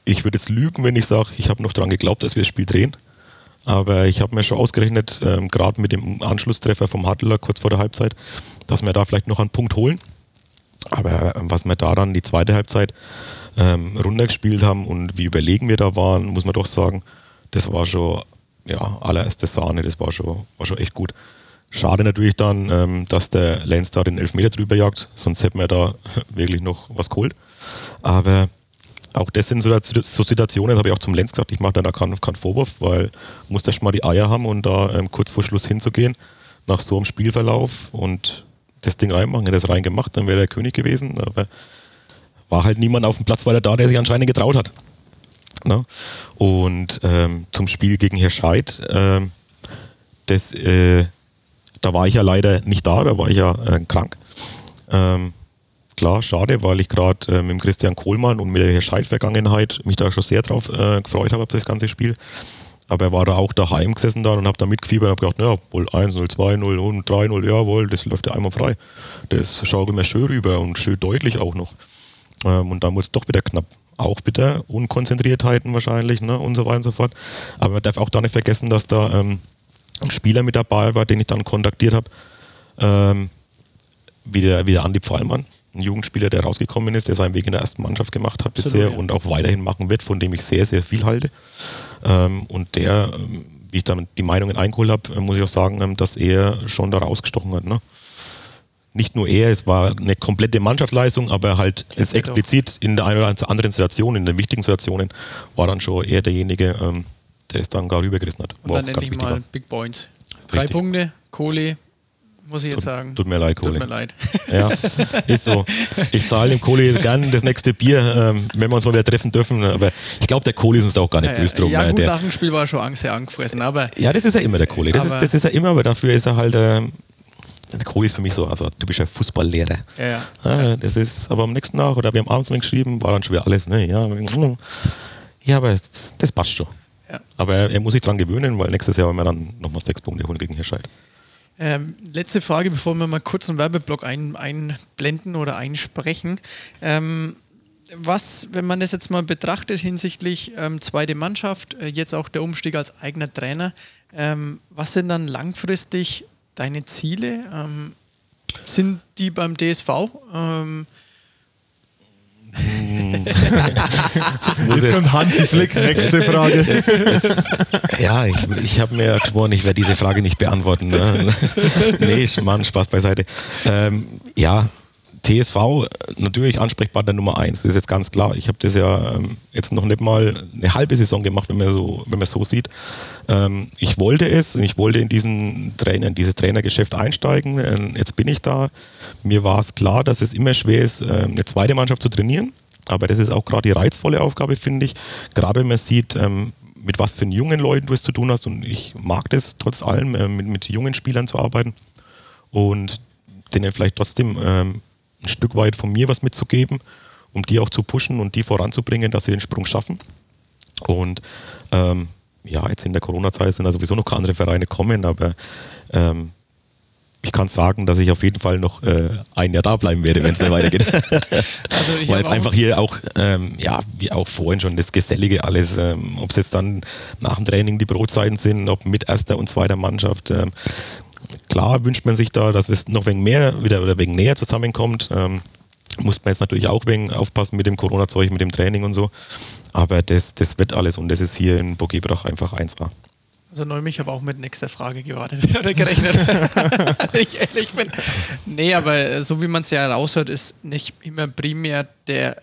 Ich würde jetzt lügen, wenn ich sage, ich habe noch daran geglaubt, dass wir das Spiel drehen. Aber ich habe mir schon ausgerechnet, ähm, gerade mit dem Anschlusstreffer vom Hadler kurz vor der Halbzeit, dass wir da vielleicht noch einen Punkt holen. Aber ähm, was wir da dann die zweite Halbzeit ähm, runtergespielt haben und wie überlegen wir da waren, muss man doch sagen, das war schon ja, allererste Sahne, das war schon, war schon echt gut. Schade natürlich dann, ähm, dass der Lenz da den Elfmeter drüber jagt, sonst hätten wir da [laughs] wirklich noch was geholt. Aber auch das sind so, so Situationen, habe ich auch zum Lenz gesagt, ich mache da keinen, keinen Vorwurf, weil musst erst mal die Eier haben und da ähm, kurz vor Schluss hinzugehen, nach so einem Spielverlauf und das Ding reinmachen. Hätte das reingemacht, dann wäre er König gewesen. Aber war halt niemand auf dem Platz weiter da, der sich anscheinend getraut hat. Ne? Und ähm, zum Spiel gegen Herscheid, ähm, das, äh, da war ich ja leider nicht da, da war ich ja äh, krank. Ähm, klar, schade, weil ich gerade äh, mit Christian Kohlmann und mit der Herscheid-Vergangenheit mich da schon sehr drauf äh, gefreut habe auf das ganze Spiel. Aber er war da auch daheim gesessen dann und habe da mitgefiebert und habe gedacht, naja, wohl 1-0, 2-0 und 3-0, jawohl, das läuft ja einmal frei. Das schaukelt mir schön rüber und schön deutlich auch noch. Ähm, und dann wurde es doch wieder knapp. Auch bitter, Unkonzentriertheiten wahrscheinlich ne, und so weiter und so fort. Aber man darf auch da nicht vergessen, dass da ähm, ein Spieler mit dabei war, den ich dann kontaktiert habe, ähm, wie, der, wie der Andi Pfeilmann, ein Jugendspieler, der rausgekommen ist, der seinen Weg in der ersten Mannschaft gemacht hat Absolut, bisher ja. und auch weiterhin machen wird, von dem ich sehr, sehr viel halte. Ähm, und der, ähm, wie ich damit die Meinungen eingeholt habe, äh, muss ich auch sagen, ähm, dass er schon da rausgestochen hat. Ne? Nicht nur er, es war eine komplette Mannschaftsleistung, aber halt es explizit in der einen oder anderen Situation, in den wichtigen Situationen, war dann schon er derjenige, ähm, der es dann gar rübergerissen hat. Und Wo dann endlich mal war. Big Points. Drei Richtig. Punkte, Kohle, muss ich jetzt sagen. Tut mir leid, Tut Kohle. mir leid. Ja, [laughs] ist so. Ich zahle dem Kohli gern das nächste Bier, ähm, wenn wir uns mal wieder treffen dürfen. Aber ich glaube, der Kohli ist uns da auch gar nicht Ja, böse drum. ja, äh, gut, der, nach dem Spiel war schon Angst, sehr angefressen, aber ja, das ist ja immer der Kohli. Das ist, das ist ja immer, aber dafür ist er halt. Ähm, der Kohli ist für mich so also ein typischer Fußballlehrer. ja, ja. Ja, das ist, aber am nächsten Tag, oder wir haben abends geschrieben, war dann schon wieder alles, ne, ja, Ja, aber das, das passt schon. Ja. Aber er, er muss sich dran gewöhnen, weil nächstes Jahr werden wir dann nochmal sechs Punkte holen gegen Hirscheid. Ähm, letzte Frage, bevor wir mal kurz einen Werbeblock ein, einblenden oder einsprechen. Ähm, was, wenn man das jetzt mal betrachtet hinsichtlich ähm, zweite Mannschaft, äh, jetzt auch der Umstieg als eigener Trainer, ähm, was sind dann langfristig deine Ziele? Ähm, sind die beim DSV? Ähm, Jetzt kommt Hansi Flick, nächste Frage. Ja, ich, ich habe mir geschworen, ich werde diese Frage nicht beantworten. Ne? [laughs] nee, Mann, Spaß beiseite. Ähm, ja, TSV natürlich Ansprechpartner Nummer eins, ist jetzt ganz klar. Ich habe das ja ähm, jetzt noch nicht mal eine halbe Saison gemacht, wenn man so, wenn man so sieht. Ähm, ich wollte es und ich wollte in diesen Trainer, in dieses Trainergeschäft einsteigen. Ähm, jetzt bin ich da. Mir war es klar, dass es immer schwer ist, ähm, eine zweite Mannschaft zu trainieren. Aber das ist auch gerade die reizvolle Aufgabe, finde ich. Gerade wenn man sieht, ähm, mit was für jungen Leuten du es zu tun hast. Und ich mag das trotz allem, äh, mit, mit jungen Spielern zu arbeiten und denen vielleicht trotzdem ähm, ein Stück weit von mir was mitzugeben, um die auch zu pushen und die voranzubringen, dass sie den Sprung schaffen. Und ähm, ja, jetzt in der Corona-Zeit sind da sowieso noch andere Vereine kommen, aber ähm, ich kann sagen, dass ich auf jeden Fall noch äh, ein Jahr da bleiben werde, wenn es mir weitergeht. [laughs] also ich [laughs] Weil es auch- einfach hier auch, ähm, ja, wie auch vorhin schon, das Gesellige alles, ähm, ob es jetzt dann nach dem Training die Brotzeiten sind, ob mit erster und zweiter Mannschaft. Ähm, klar wünscht man sich da, dass es noch wegen mehr wieder oder wegen näher zusammenkommt. Ähm, muss man jetzt natürlich auch wegen aufpassen mit dem Corona-Zeug, mit dem Training und so. Aber das, das wird alles und das ist hier in Burgebrach einfach eins war. Also Neum, ich habe auch mit nächster Frage gewartet [laughs] oder gerechnet. [laughs] Ich ehrlich bin. Nee, aber so wie man es ja raushört, ist nicht immer primär der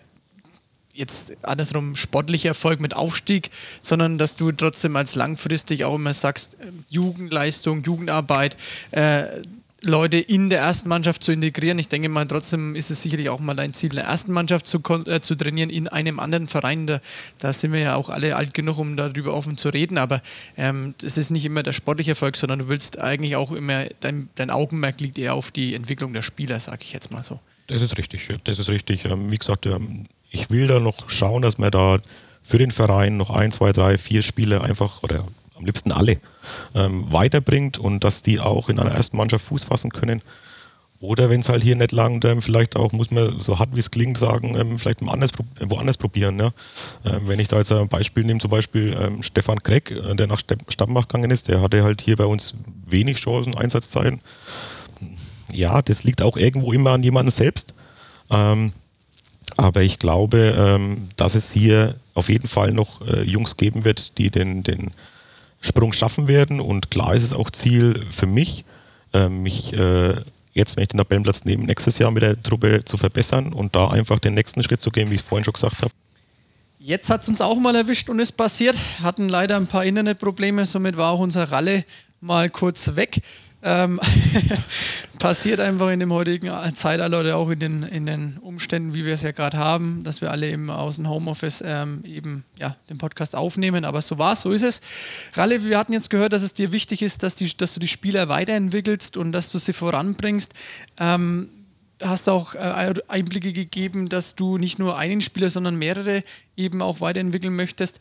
jetzt andersrum sportlicher Erfolg mit Aufstieg, sondern dass du trotzdem als langfristig auch immer sagst, äh, Jugendleistung, Jugendarbeit, äh, Leute in der ersten Mannschaft zu integrieren. Ich denke mal, trotzdem ist es sicherlich auch mal dein Ziel, in der ersten Mannschaft zu, äh, zu trainieren, in einem anderen Verein. Da, da sind wir ja auch alle alt genug, um darüber offen zu reden. Aber ähm, ist nicht immer der sportliche Erfolg, sondern du willst eigentlich auch immer, dein, dein Augenmerk liegt eher auf die Entwicklung der Spieler, sage ich jetzt mal so. Das ist richtig, das ist richtig. Ähm, Wie gesagt, ähm, ich will da noch schauen, dass man da für den Verein noch ein, zwei, drei, vier Spiele einfach oder am liebsten alle ähm, weiterbringt und dass die auch in einer ersten Mannschaft Fuß fassen können. Oder wenn es halt hier nicht langt, ähm, vielleicht auch, muss man so hart wie es klingt, sagen, ähm, vielleicht mal anders, woanders probieren. Ja? Ähm, wenn ich da jetzt ein Beispiel nehme, zum Beispiel ähm, Stefan Kreck, äh, der nach Stammach gegangen ist, der hatte halt hier bei uns wenig Chancen, Einsatzzeiten. Ja, das liegt auch irgendwo immer an jemandem selbst. Ähm, aber ich glaube, ähm, dass es hier auf jeden Fall noch äh, Jungs geben wird, die den, den Sprung schaffen werden. Und klar ist es auch Ziel für mich, äh, mich äh, jetzt, wenn ich den Tabellenplatz nehme, nächstes Jahr mit der Truppe zu verbessern und da einfach den nächsten Schritt zu gehen, wie ich es vorhin schon gesagt habe. Jetzt hat es uns auch mal erwischt und ist passiert. Hatten leider ein paar Internetprobleme, somit war auch unser Ralle mal kurz weg. Ähm, [laughs] passiert einfach in dem heutigen Zeitalter oder auch in den, in den Umständen, wie wir es ja gerade haben, dass wir alle eben aus dem Homeoffice ähm, eben ja, den Podcast aufnehmen. Aber so war es, so ist es. Ralle, wir hatten jetzt gehört, dass es dir wichtig ist, dass, die, dass du die Spieler weiterentwickelst und dass du sie voranbringst. Ähm, hast auch äh, Einblicke gegeben, dass du nicht nur einen Spieler, sondern mehrere eben auch weiterentwickeln möchtest.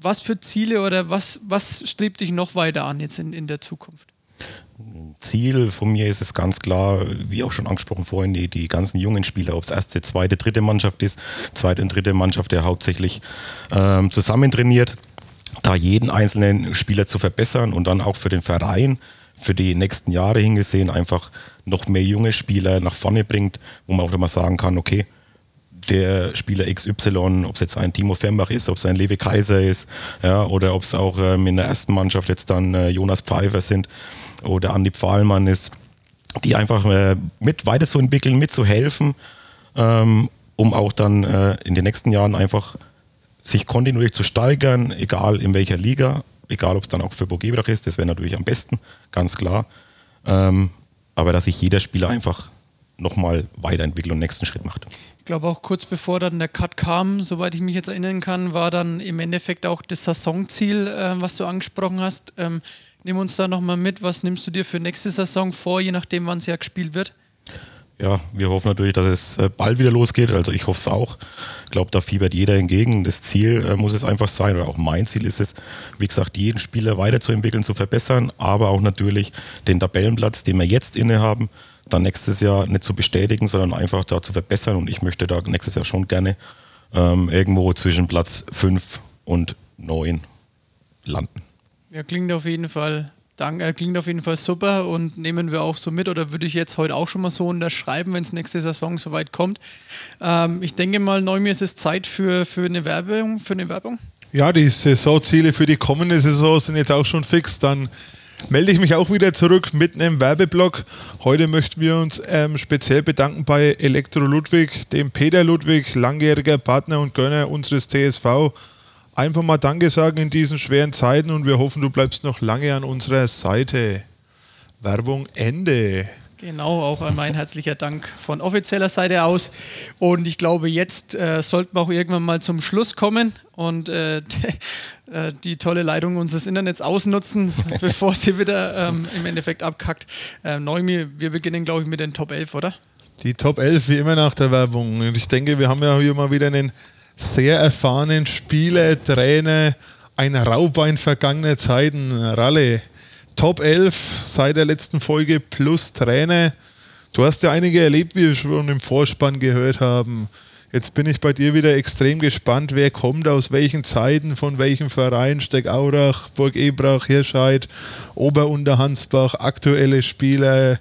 Was für Ziele oder was, was strebt dich noch weiter an jetzt in, in der Zukunft? Ziel von mir ist es ganz klar, wie auch schon angesprochen vorhin, die, die ganzen jungen Spieler aufs erste, zweite, dritte Mannschaft ist, zweite und dritte Mannschaft, der hauptsächlich ähm, zusammen trainiert, da jeden einzelnen Spieler zu verbessern und dann auch für den Verein für die nächsten Jahre hingesehen einfach noch mehr junge Spieler nach vorne bringt, wo man auch immer sagen kann, okay, der Spieler XY, ob es jetzt ein Timo Fembach ist, ob es ein Lewe Kaiser ist, ja, oder ob es auch ähm, in der ersten Mannschaft jetzt dann äh, Jonas Pfeiffer sind oder Andi Pfahlmann ist, die einfach äh, mit weiterzuentwickeln, mitzuhelfen, ähm, um auch dann äh, in den nächsten Jahren einfach sich kontinuierlich zu steigern, egal in welcher Liga, egal ob es dann auch für Burgebrach ist, das wäre natürlich am besten, ganz klar. Ähm, aber dass sich jeder Spieler einfach nochmal weiterentwickelt und den nächsten Schritt macht. Ich glaube auch kurz bevor dann der Cut kam, soweit ich mich jetzt erinnern kann, war dann im Endeffekt auch das Saisonziel, äh, was du angesprochen hast. Ähm, nimm uns da nochmal mit, was nimmst du dir für nächste Saison vor, je nachdem, wann es ja gespielt wird? ja, wir hoffen natürlich, dass es äh, bald wieder losgeht. Also ich hoffe es auch. Ich glaube, da fiebert jeder entgegen. Das Ziel äh, muss es einfach sein, oder auch mein Ziel ist es, wie gesagt, jeden Spieler weiterzuentwickeln, zu verbessern, aber auch natürlich den Tabellenplatz, den wir jetzt innehaben, dann nächstes Jahr nicht zu bestätigen, sondern einfach da zu verbessern. Und ich möchte da nächstes Jahr schon gerne ähm, irgendwo zwischen Platz 5 und 9 landen. Ja, klingt auf jeden Fall Dank, äh, klingt auf jeden Fall super und nehmen wir auch so mit oder würde ich jetzt heute auch schon mal so unterschreiben, wenn es nächste Saison soweit kommt. Ähm, ich denke mal, Neumir ist es Zeit für, für eine Werbung, für eine Werbung. Ja, die Saisonziele für die kommende Saison sind jetzt auch schon fix. Dann melde ich mich auch wieder zurück mit einem Werbeblock. Heute möchten wir uns ähm, speziell bedanken bei Elektro Ludwig, dem Peter Ludwig, langjähriger Partner und Gönner unseres TSV einfach mal Danke sagen in diesen schweren Zeiten und wir hoffen, du bleibst noch lange an unserer Seite. Werbung Ende. Genau, auch mein herzlicher Dank von offizieller Seite aus. Und ich glaube, jetzt äh, sollten wir auch irgendwann mal zum Schluss kommen und äh, [laughs] äh die tolle Leitung unseres Internets ausnutzen, [laughs] bevor sie wieder ähm, im Endeffekt abkackt. Äh, Neumi, wir beginnen, glaube ich, mit den Top 11, oder? Die Top 11, wie immer nach der Werbung. Und ich denke, wir haben ja hier mal wieder einen sehr erfahrenen Spieler, Trainer, ein Raubein vergangener Zeiten, Ralle. Top 11 seit der letzten Folge plus Trainer. Du hast ja einige erlebt, wie wir schon im Vorspann gehört haben. Jetzt bin ich bei dir wieder extrem gespannt, wer kommt aus welchen Zeiten, von welchem Verein, Steckaurach, Burg Ebrach, Hirscheid, Oberunterhansbach, aktuelle Spieler,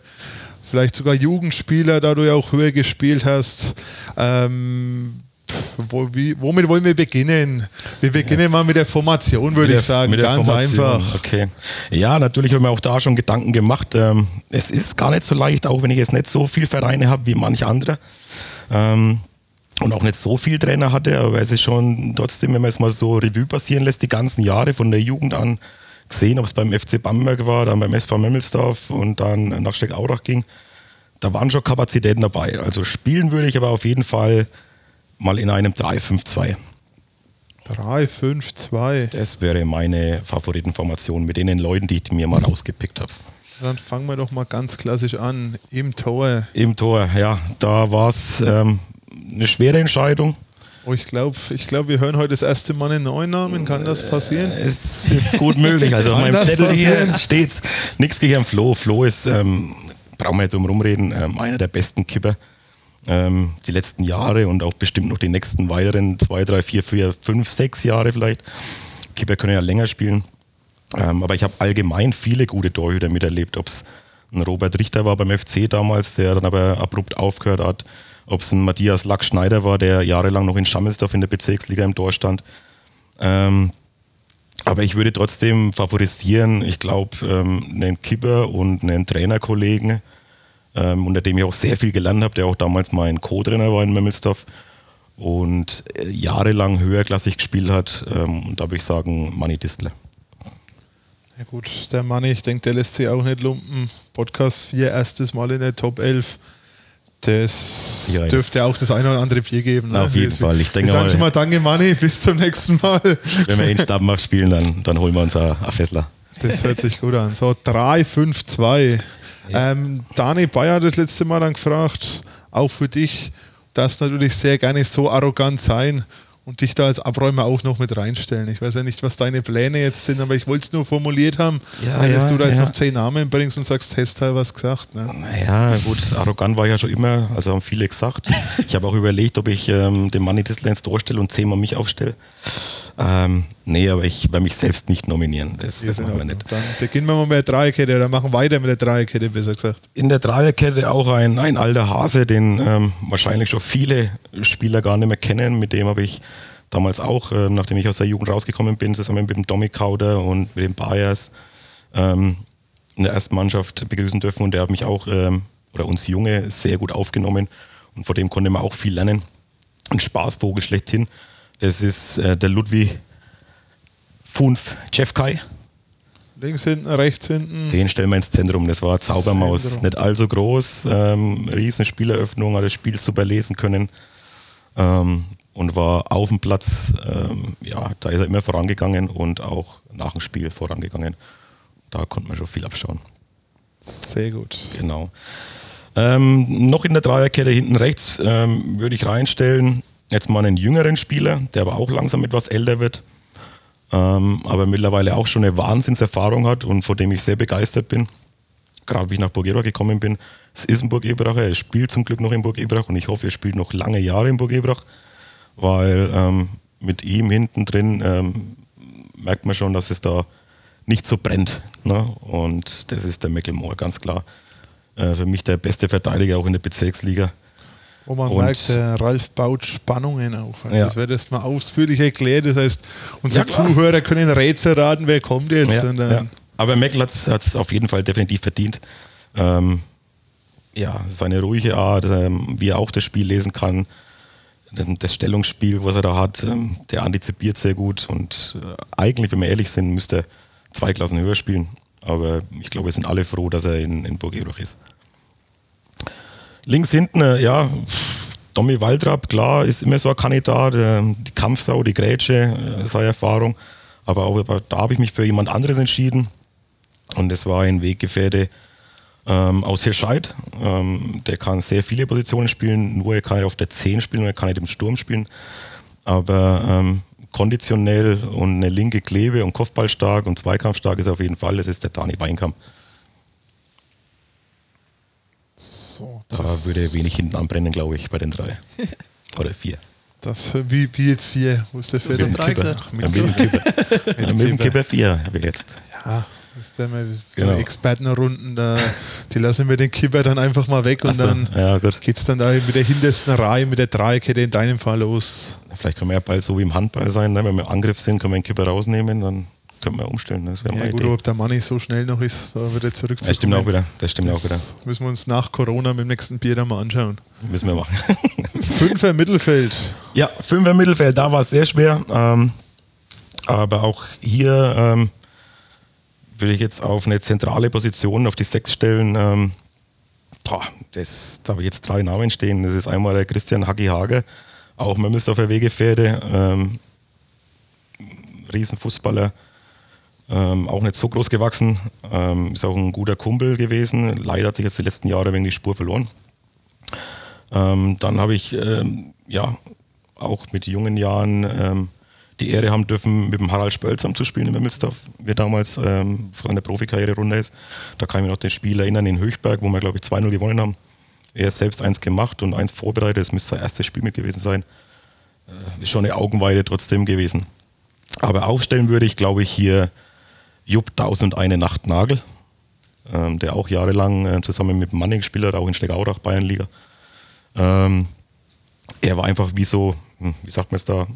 vielleicht sogar Jugendspieler, da du ja auch höher gespielt hast. Ähm, wo, wie, womit wollen wir beginnen? Wir beginnen ja. mal mit der Formation, würde ich sagen. Ganz einfach. Okay. Ja, natürlich haben wir auch da schon Gedanken gemacht. Ähm, es ist gar nicht so leicht, auch wenn ich jetzt nicht so viele Vereine habe wie manche andere. Ähm, und auch nicht so viel Trainer hatte, aber es ist schon trotzdem, wenn man es mal so Revue passieren lässt, die ganzen Jahre von der Jugend an gesehen, ob es beim FC Bamberg war, dann beim SV Memmelsdorf und dann nach Steckaurach ging, da waren schon Kapazitäten dabei. Also spielen würde ich aber auf jeden Fall mal in einem 3-5-2. 3-5-2. Das wäre meine Favoritenformation mit den Leuten, die ich mir mal rausgepickt habe. Dann fangen wir doch mal ganz klassisch an. Im Tor. Im Tor, ja. Da war es ähm, eine schwere Entscheidung. Oh, ich glaube, ich glaub, wir hören heute das erste Mal einen neuen Namen. Kann das passieren? Äh, es ist gut möglich. Also [laughs] auf meinem Zettel passieren? hier steht nichts gegen Flo. Flo ist, ähm, brauchen wir nicht drum rumreden, ähm, einer der besten Kipper ähm, die letzten Jahre und auch bestimmt noch die nächsten weiteren zwei, drei, vier, vier, fünf, sechs Jahre vielleicht. Keeper können ja länger spielen. Ähm, aber ich habe allgemein viele gute Torhüter miterlebt, ob es ein Robert Richter war beim FC damals, der dann aber abrupt aufgehört hat, ob es ein Matthias Lack-Schneider war, der jahrelang noch in Schammelsdorf in der Bezirksliga im Tor stand. Ähm, aber ich würde trotzdem favorisieren, ich glaube, ähm, einen Kipper und einen Trainerkollegen, ähm, unter dem ich auch sehr viel gelernt habe, der auch damals mein Co-Trainer war in Memmelsdorf und äh, jahrelang höherklassig gespielt hat. Ähm, und da würde ich sagen, Manny Distler. Ja gut, der Manni, ich denke, der lässt sich auch nicht lumpen. Podcast 4, erstes Mal in der Top 11. Das ja, dürfte auch das eine oder andere Bier geben. Ne? Auf jeden Fall. Ich denke mal, schon mal danke, Manni. Bis zum nächsten Mal. Wenn wir in Stabmach spielen, dann, dann holen wir uns ein Fessler. Das hört sich gut an. So 3, 5, 2. Ja. Ähm, Dani Bayer hat das letzte Mal dann gefragt, auch für dich, darfst natürlich sehr gerne so arrogant sein und dich da als Abräumer auch noch mit reinstellen. Ich weiß ja nicht, was deine Pläne jetzt sind, aber ich wollte es nur formuliert haben, ja, ja, du da jetzt ja. noch zehn Namen bringst und sagst, hast du was gesagt. Ne? Naja, gut, arrogant war ja schon immer, also haben viele gesagt. ich habe auch überlegt, ob ich ähm, den Money Disney ins Tor stelle und zehnmal mich aufstelle. Ähm, nee, aber ich werde mich selbst nicht nominieren. Das, das machen wir nicht. Dann beginnen wir mal mit der Dreierkette oder machen weiter mit der Dreierkette, besser gesagt. In der Dreierkette auch ein, ein alter Hase, den ähm, wahrscheinlich schon viele Spieler gar nicht mehr kennen. Mit dem habe ich damals auch, äh, nachdem ich aus der Jugend rausgekommen bin, zusammen mit dem Dominik Kauder und mit dem Bayers ähm, in der ersten Mannschaft begrüßen dürfen. Und der hat mich auch, ähm, oder uns Junge, sehr gut aufgenommen. Und vor dem konnte man auch viel lernen. Ein Spaßvogel schlechthin. Das ist äh, der Ludwig Funf Jeffkai. Links hinten, rechts hinten. Den stellen wir ins Zentrum. Das war Zaubermaus. Zentrum. Nicht allzu groß. Ähm, riesen Spieleröffnung, hat das Spiel super lesen können. Ähm, und war auf dem Platz, ähm, ja, da ist er immer vorangegangen und auch nach dem Spiel vorangegangen. Da konnte man schon viel abschauen. Sehr gut. Genau. Ähm, noch in der Dreierkette hinten rechts ähm, würde ich reinstellen, jetzt mal einen jüngeren Spieler, der aber auch langsam etwas älter wird, ähm, aber mittlerweile auch schon eine Wahnsinnserfahrung hat und vor dem ich sehr begeistert bin. Gerade wie ich nach Burg Ebrach gekommen bin. Es ist ein Burg Ebracher, er spielt zum Glück noch in Burg Ebrach und ich hoffe, er spielt noch lange Jahre in Burg Ebrach, weil ähm, mit ihm hinten drin ähm, merkt man schon, dass es da nicht so brennt. Ne? Und das ist der Mecklemore, ganz klar. Äh, für mich der beste Verteidiger auch in der Bezirksliga. Wo man Und- merkt, der Ralf baut Spannungen auf. Also Ja. Das wird erstmal ausführlich erklärt. Das heißt, unsere Ja. Zuhörer können Rätsel raten, wer kommt jetzt. Ja, ja. Aber Meckl hat es auf jeden Fall definitiv verdient. Ähm, ja, seine ruhige Art, ähm, wie er auch das Spiel lesen kann, das- Stellungsspiel, was er da hat, ähm, der antizipiert sehr gut und äh, eigentlich, wenn wir ehrlich sind, müsste er zwei Klassen höher spielen. Aber ich glaube, wir sind alle froh, dass er in, in Burg Ebrach ist. Links hinten, äh, ja, Domi Waldrapp, klar, ist immer so ein Kandidat. äh, Die Kampfsau, die Grätsche, äh, seine Erfahrung. Aber auch da habe ich mich für jemand anderes entschieden. Und das war ein Weggefährte ähm, aus Hirscheid. Ähm, der kann sehr viele Positionen spielen, nur er kann nicht auf der 10 spielen er kann nicht im Sturm spielen. Aber ähm, konditionell und eine linke Klebe und Kopfballstark und Zweikampfstark ist er auf jeden Fall. Das ist der Dani Weinkamp. so, Da das, würde wenig hinten anbrennen, glaube ich, bei den drei. [laughs] Oder vier. das wie, wie jetzt vier. Wo ist der Mit vierte? dem drei gesagt. Mit mit dem Kipper. Mit dem Kipper. Vier habe ich jetzt. Ja, das ist der mal Genau. Expertenrunden, da, die lassen wir den Kipper dann einfach mal weg und so, dann ja, gut. geht es dann da mit der hintersten Reihe, mit der Dreierkette in deinem Fall los. Vielleicht können wir ja bald so wie im Handball sein, ne? wenn wir im Angriff sind, können wir den Kipper rausnehmen, dann können wir umstellen. Das wäre Ja gut, Idee. ob der Mann nicht so schnell noch ist, da wieder zurückzukommen. Das stimmt auch wieder. Das stimmt auch wieder. Das müssen wir uns nach Corona mit dem nächsten Bier dann mal anschauen. Müssen wir machen. [laughs] Fünfer Mittelfeld. ja, Fünfer Mittelfeld, da war es sehr schwer. Ähm, aber auch hier ähm, will ich jetzt auf eine zentrale Position, auf die Sechs stellen. Ähm, boah, das, da habe ich jetzt drei Namen stehen. Das ist einmal der Christian Hacki Hager, auch Mömmelsdorfer Wegefährte. Ähm, Riesenfußballer. Ähm, auch nicht so groß gewachsen. Ähm, ist auch ein guter Kumpel gewesen. Leider hat sich jetzt die letzten Jahre wegen die Spur verloren. Ähm, dann habe ich ähm, ja auch mit jungen Jahren ähm, die Ehre haben dürfen, mit dem Harald Spöll zusammen zu spielen in Mimmelsdorf, wie damals ähm, von einer Profikarriere runter ist. Da kann ich mich noch den Spiel erinnern in Höchberg, wo wir, glaube ich, 2-0 gewonnen haben. Er selbst eins gemacht und eins vorbereitet. Das müsste sein erstes Spiel mit gewesen sein. Äh, ist schon eine Augenweide trotzdem gewesen. Aber aufstellen würde ich, glaube ich, hier Jupp 1001 Nacht Nagel, ähm, der auch jahrelang äh, zusammen mit Manning gespielt hat, auch in Schlegaurach, Bayernliga. Ähm, er war einfach wie so, hm, wie sagt man es da,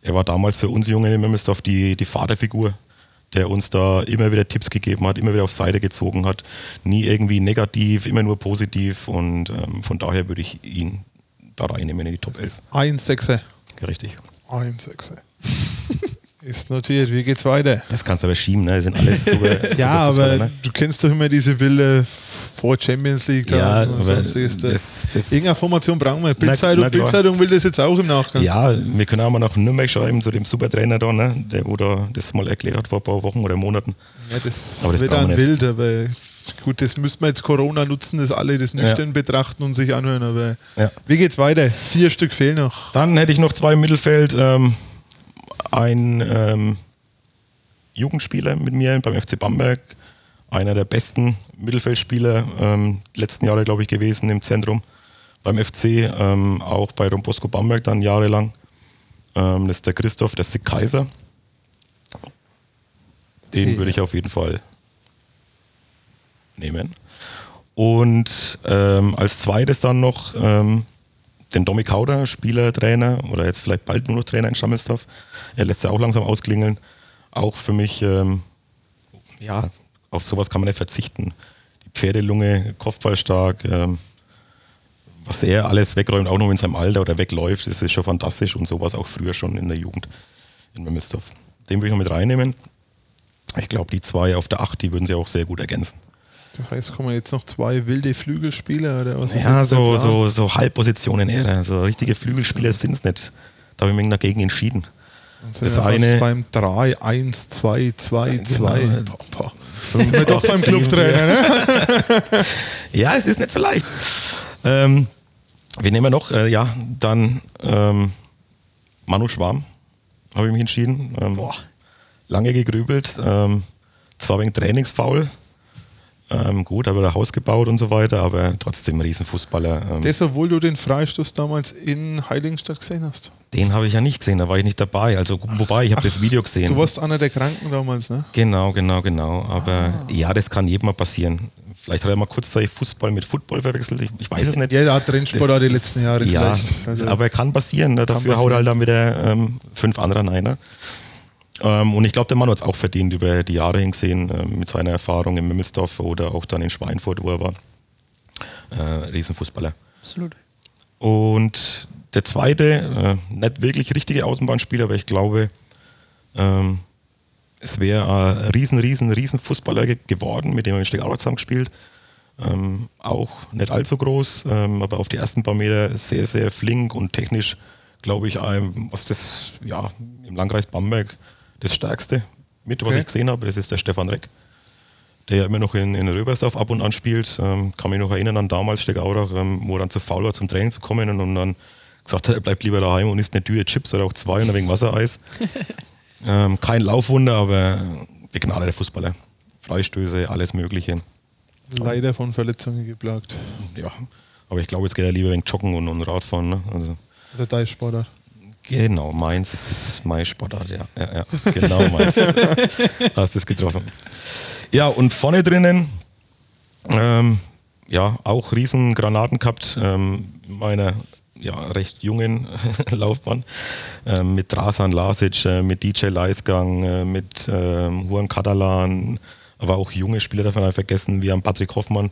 er war damals für uns Jungen in Memmersdorf die, die Vaterfigur, der uns da immer wieder Tipps gegeben hat, immer wieder auf Seite gezogen hat, nie irgendwie negativ, immer nur positiv und ähm, von daher würde ich ihn da reinnehmen in die Top 11. Ein Sechser. Richtig. Ein Sechser. [laughs] Ist notiert. Wie geht's weiter? Das kannst du aber schieben, ne? Das sind alles super, [laughs] super Ja, aber ne? du kennst doch immer diese Bilder vor Champions League. Ja, und sonstiges. Da- das- das- Irgendeine Formation brauchen wir. Bildzeitung. Bildzeitung will das jetzt auch im Nachgang. Ja, wir können auch mal nach Nürnberg schreiben, zu dem Supertrainer da, ne? der wo da das mal erklärt hat vor ein paar Wochen oder Monaten. Ja, das, Aber das wird dann wild, aber gut, das müssten wir jetzt Corona nutzen, dass alle das nüchtern betrachten und sich anhören. Aber Ja. wie geht's weiter? Vier Stück fehlen noch. Dann hätte ich noch zwei im Mittelfeld. Ähm, ein ähm, Jugendspieler mit mir beim FC Bamberg, einer der besten Mittelfeldspieler ähm, letzten Jahre, glaube ich, gewesen im Zentrum beim FC, ähm, auch bei Rombosco Bamberg dann jahrelang. Ähm, das ist der Christoph, der Sick Kaiser. Den würde ich auf jeden Fall nehmen. Und ähm, als zweites dann noch ähm, den Domi Kauder, Spieler, Trainer oder jetzt vielleicht bald nur noch Trainer in Stammelsdorf. Er lässt ja auch langsam ausklingeln. Auch für mich, ähm, ja, auf sowas kann man nicht verzichten. Die Pferdelunge, Kopfballstark, ähm, was er alles wegräumt, auch noch in seinem Alter oder wegläuft, das ist schon fantastisch und sowas auch früher schon in der Jugend in Memmisdorf. Den würde ich noch mit reinnehmen. Ich glaube, die zwei auf der Acht, die würden sie auch sehr gut ergänzen. Das heißt, kommen jetzt noch zwei wilde Flügelspieler oder was ist Ja, so, so, so Halbpositionen eher. Also richtige Flügelspieler sind es nicht. Da habe ich mich dagegen entschieden. Sind Das wir fast eine- beim 3, 1, 2, 2, 2. Genau. Boah. Sind wir doch beim Clubtrainer, ne? [laughs] Ja, es ist nicht so leicht. Ähm, wen nehmen wir noch? Äh, ja, dann ähm, Manu Schwarm, habe ich mich entschieden. Ähm, lange gegrübelt. Ähm, zwar wegen Trainingsfaul. Ähm, gut, habe er Haus gebaut und so weiter, aber trotzdem Riesenfußballer. Ähm, Das, obwohl du den Freistoß damals in Heiligenstadt gesehen hast. den habe ich ja nicht gesehen, da war ich nicht dabei. Also, wobei, ich habe das Video gesehen. Du warst einer der Kranken damals, ne? Genau, genau, genau. Aber Ah. ja, das kann jedem mal passieren. Vielleicht hat er mal kurzzeitig Fußball mit Football verwechselt. Ich, ich weiß es nicht. Ja, der hat Trendsport auch die letzten Jahre ja, vielleicht. Also, aber kann passieren. Ne? Dafür haut passieren. halt dann wieder ähm, fünf andere rein. Ne? Ähm, und ich glaube, der Mann hat es auch verdient über die Jahre hingesehen, ähm, mit seiner Erfahrung in Mimmelsdorf oder auch dann in Schweinfurt, wo er war. Äh, Riesenfußballer. Absolut. Und der zweite, äh, nicht wirklich richtige Außenbahnspieler, aber ich glaube, ähm, es wäre ein riesen, riesen, riesen Fußballer ge geworden, mit dem er in Steckau zusammen gespielt. Ähm, auch nicht allzu groß, ähm, aber auf die ersten paar Meter sehr, sehr flink und technisch, glaube ich, ähm, was das ja, im Landkreis Bamberg das Stärkste mit, was Okay. ich gesehen habe, das ist der Stefan Reck, der ja immer noch in, in Röbersdorf ab und an spielt. Ähm, kann mich noch erinnern an damals Steckaurach, ähm, wo er dann zu faul war, zum Training zu kommen und, und dann gesagt hat, er bleibt lieber daheim und isst eine Tüte Chips oder auch zwei und wenig Wassereis. [laughs] ähm, kein Laufwunder, aber begnadeter Fußballer. Freistöße, alles Mögliche. leider von Verletzungen geplagt. Ja, aber ich glaube, jetzt geht er lieber wegen Joggen und, und Radfahren. Ne? Also, Der Deichsportler. Genau, meins, mein Sportart, ja. ja, ja genau meins. [laughs] Hast es getroffen. Ja, und vorne drinnen, ähm, ja, auch riesen Granaten gehabt, ähm, in meiner ja, recht jungen [laughs] Laufbahn, ähm, mit Drasan Lasic, äh, mit DJ Leisgang, äh, mit ähm, Juan Catalan, aber auch junge Spieler davon nicht vergessen, wie am Patrick Hoffmann,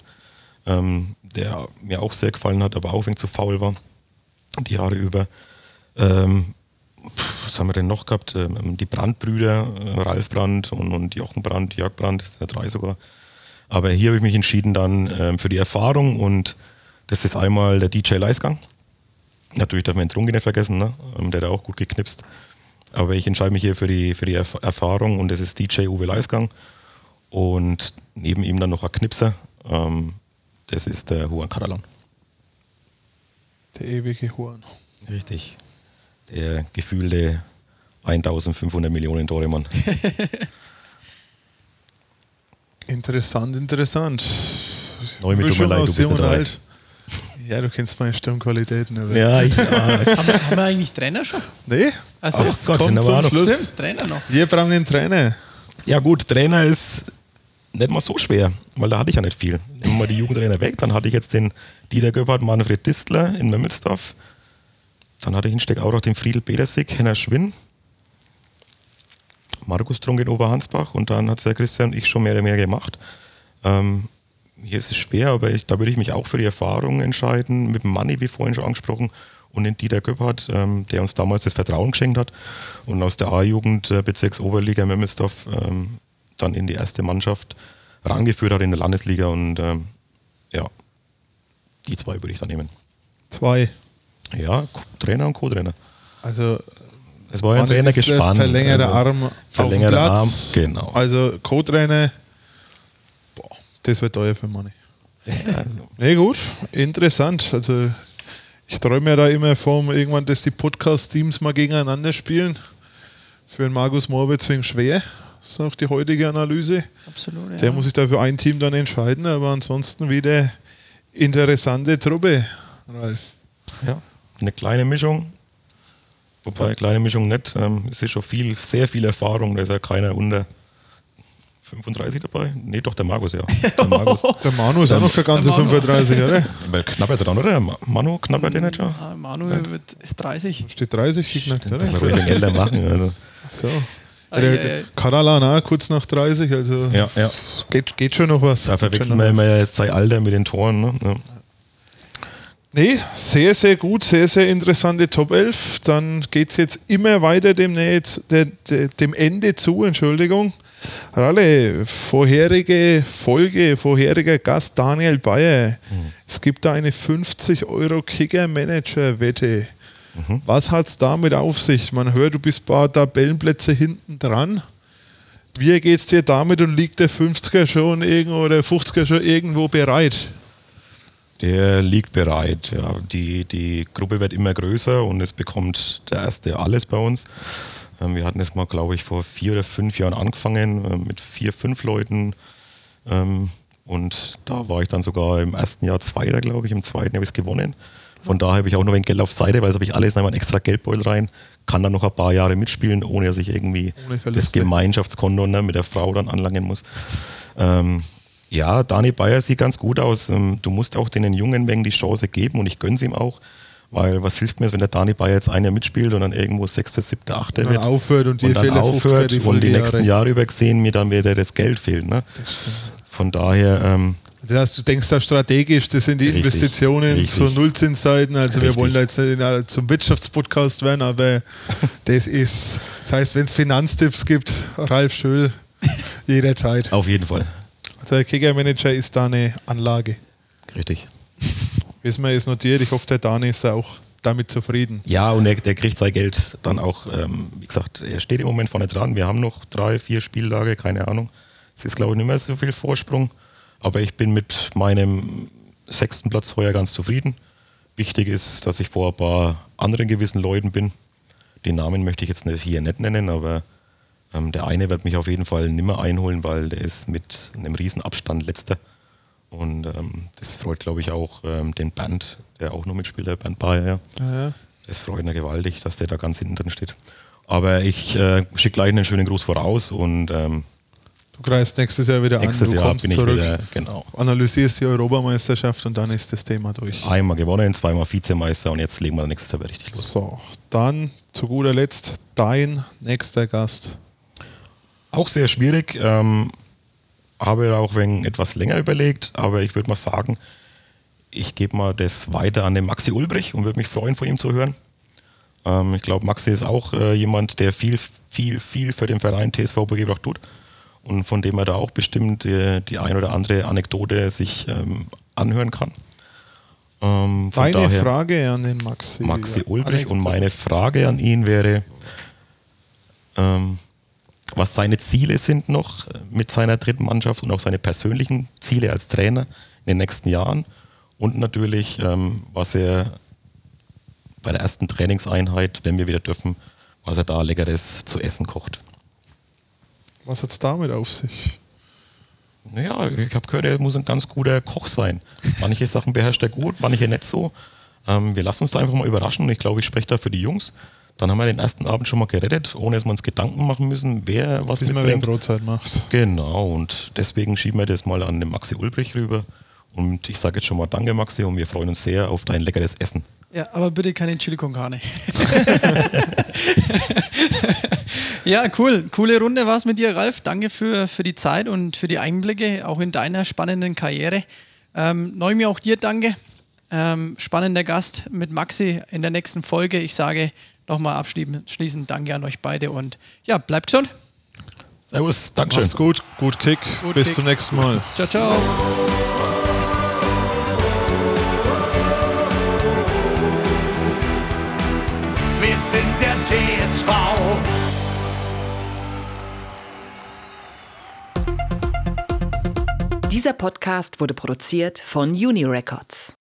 ähm, der mir auch sehr gefallen hat, aber auch wenig zu faul war, die Jahre über. Ähm, was haben wir denn noch gehabt? Ähm, die Brandbrüder, äh, Ralf Brandt und, und Jochen Brandt, Jörg sind ja drei sogar. Aber hier habe ich mich entschieden dann ähm, für die Erfahrung und das ist einmal der DJ Leisgang. Natürlich darf man den Trunki nicht vergessen, ne? Ähm, der hat auch gut geknipst. Aber ich entscheide mich hier für die, für die Erf Erfahrung und das ist DJ Uwe Leisgang. Und neben ihm dann noch ein Knipser. Ähm, das ist der Juan Catalan. Der ewige Horn. Richtig. Der gefühlte 1500 Millionen Tore Mann. [laughs] Interessant, interessant. Neu mit Mischung aus bist jung und alt. Ja, du kennst meine Stimmqualitäten. Aber Ja, ich, [laughs] Haben, wir- haben wir eigentlich Trainer schon? Nee, Also, Ach Gott, kommt zum Schluss. Stimmt, Trainer noch. Wir brauchen einen Trainer. ja gut, Trainer ist nicht mal so schwer, weil da hatte ich ja nicht viel. Nehmen wir mal die Jugendtrainer weg, dann hatte ich jetzt den Dieter Göppert, Manfred Distler in Memmelsdorf. Dann hatte ich in Steckaurach den Friedel Petersig, Henner Schwinn, Markus Trunk in Oberhansbach und dann hat es der Christian und ich schon mehr oder mehr gemacht. Ähm, hier ist es schwer, aber ich, da würde ich mich auch für die Erfahrung entscheiden, mit dem Manni, wie vorhin schon angesprochen, und den Dieter Göppert, ähm, der uns damals das Vertrauen geschenkt hat und aus der A-Jugend äh, Bezirksoberliga Memmelsdorf ähm, dann in die erste Mannschaft rangeführt hat in der Landesliga und ähm, ja, die zwei würde ich da nehmen. Zwei. Ja, Trainer und Co-Trainer. Also Es war ja ein Trainer gespannt. Verlängerter also, Arm verlängerter auf dem Platz. Arm, genau. Also Co-Trainer. Boah, das wird teuer für Manni. Nee, gut, interessant. Also ich träume ja da immer vom irgendwann, dass die Podcast-Teams mal gegeneinander spielen. Für den Markus Morbitz wegen schwer. Das ist auch die heutige Analyse. Absolut, ja. Der muss sich da für ein Team dann entscheiden, aber ansonsten wieder interessante Truppe, Ralf. Ja, eine kleine Mischung. Wobei, kleine Mischung nicht. Ähm, es ist schon viel, sehr viel Erfahrung. Da ist ja keiner unter 35 dabei. Nee, doch, der Markus, ja. [laughs] Der Markus. Der Manu ist auch noch keine ganze Der Manu. 35, oder? [laughs] Weil knapper dran, oder? Ma- Manu, knapper den nicht schon? Manuel wird, ist 30. Steht 30 geknackt, oder? Ich den älter machen? Also, So. Ei, Der, ei, der ei. Karalan auch kurz nach 30, also ja, ja. geht, geht schon noch was. Da verwechseln wir immer ja jetzt sein Alter mit den Toren. Ne? Ja. Nee, sehr, sehr gut, sehr, sehr interessante Top 11. Dann geht es jetzt immer weiter dem, dem Ende zu, Entschuldigung. Ralle, vorherige Folge, vorheriger Gast Daniel Bayer. Es gibt da eine 50 Euro Kicker-Manager-Wette. Was hat es damit auf sich? Man hört, du bist ein paar Tabellenplätze hinten dran. Wie geht es dir damit und liegt der 50er schon irgendwo oder 50er schon irgendwo bereit? Der liegt bereit. Ja. Die, die Gruppe wird immer größer und es bekommt der erste alles bei uns. Ähm, wir hatten es mal, glaube ich, vor vier oder fünf Jahren angefangen äh, mit vier, fünf Leuten. Ähm, und da war ich dann sogar im ersten Jahr Zweiter, glaube ich. Im zweiten habe ich es gewonnen. Von daher habe ich auch noch ein Geld auf Seite, weil das habe ich alles in einen extra Geldbeutel rein. Kann dann noch ein paar Jahre mitspielen, ohne dass ich irgendwie das. Gemeinschaftskonto ne, mit der Frau dann anlangen muss. Ähm, ja, Dani Bayer sieht ganz gut aus. Ähm, Du musst auch den jungen Mengen die Chance geben und ich gönne es ihm auch. Weil was hilft mir, wenn der Dani Bayer jetzt ein Jahr mitspielt und dann irgendwo sechste, siebte, achte wird aufhört und die und dann 50er aufhört die und die nächsten Jahre über gesehen mir dann wieder das Geld fehlt. Ne? Von daher, ähm, Das heißt, du denkst da strategisch, das sind die Richtig, Investitionen richtig. zur Nullzinszeiten. Also wir Richtig. wollen da jetzt nicht zum Wirtschaftspodcast werden, aber [laughs] das ist, das heißt, wenn es Finanztipps gibt, Ralf Schöll, jederzeit. auf jeden Fall. Der Kicker-Manager ist da eine Anlage. Richtig. [laughs] Wissen wir, ist notiert. Ich hoffe, der Dani ist auch damit zufrieden. Ja, und er, der kriegt sein Geld dann auch, ähm, wie gesagt, er steht im Moment vorne dran. Wir haben noch drei, vier Spieltage, keine Ahnung. Es ist, glaube ich, nicht mehr so viel Vorsprung. Aber ich bin mit meinem sechsten Platz heuer ganz zufrieden. Wichtig ist, dass ich vor ein paar anderen gewissen Leuten bin. Die Namen möchte ich jetzt hier nicht nennen, aber ähm, der eine wird mich auf jeden Fall nimmer einholen, weil der ist mit einem riesen Abstand letzter. Und ähm, das freut, glaube ich, auch ähm, den Band, der auch noch mitspielt, der Band Bayer. Ja. Ja, ja. Das freut mich gewaltig, dass der da ganz hinten drin steht. Aber ich äh, schicke gleich einen schönen Gruß voraus und ähm, Du greifst nächstes Jahr wieder nächstes an, du Jahr kommst bin ich zurück, wieder, genau, analysierst die Europameisterschaft und dann ist das Thema durch. einmal gewonnen, zweimal Vizemeister und jetzt legen wir nächstes Jahr wieder richtig los. So, dann zu guter Letzt dein nächster Gast. Auch sehr schwierig, ähm, habe auch wenn etwas länger überlegt, aber ich würde mal sagen, ich gebe mal das weiter an den Maxi Ulbrich und würde mich freuen, von ihm zu hören. Ähm, ich glaube, Maxi ist auch äh, jemand, der viel, viel, viel für den Verein TSV Burgebach tut und von dem er da auch bestimmt äh, die ein oder andere Anekdote sich ähm, anhören kann. Ähm, Deine Frage an den Maxi. Maxi Ulbrich Anekdote. und meine Frage an ihn wäre, ähm, was seine Ziele sind noch äh, mit seiner dritten Mannschaft und auch seine persönlichen Ziele als Trainer in den nächsten Jahren und natürlich, ähm, was er bei der ersten Trainingseinheit, wenn wir wieder dürfen, was er da leckeres zu essen kocht. Was hat es damit auf sich? Naja, ich habe gehört, er muss ein ganz guter Koch sein. Manche Sachen beherrscht er gut, manche nicht so. Ähm, wir lassen uns da einfach mal überraschen und ich glaube, ich spreche da für die Jungs. Dann haben wir den ersten Abend schon mal gerettet, ohne dass wir uns Gedanken machen müssen, wer was Bis man mitbringt. Brotzeit macht. Genau, und deswegen schieben wir das mal an den Maxi Ulbrich rüber. Und ich sage jetzt schon mal Danke, Maxi, und wir freuen uns sehr auf dein leckeres Essen. Ja, aber bitte keine Chili con Carne. [laughs] ja, cool. Coole Runde war es mit dir, Ralf. Danke für, für die Zeit und für die Einblicke, auch in deiner spannenden Karriere. Ähm, Neumi, auch dir danke. Ähm, spannender Gast mit Maxi in der nächsten Folge. Ich sage nochmal abschließend schließend Danke an euch beide und ja, bleibt gesund. Servus, Dankeschön. Macht's gut, gut Kick. Gut Bis Kick. zum nächsten Mal. Ciao, ciao. Wir sind der TSV. Dieser Podcast wurde produziert von Uni Records.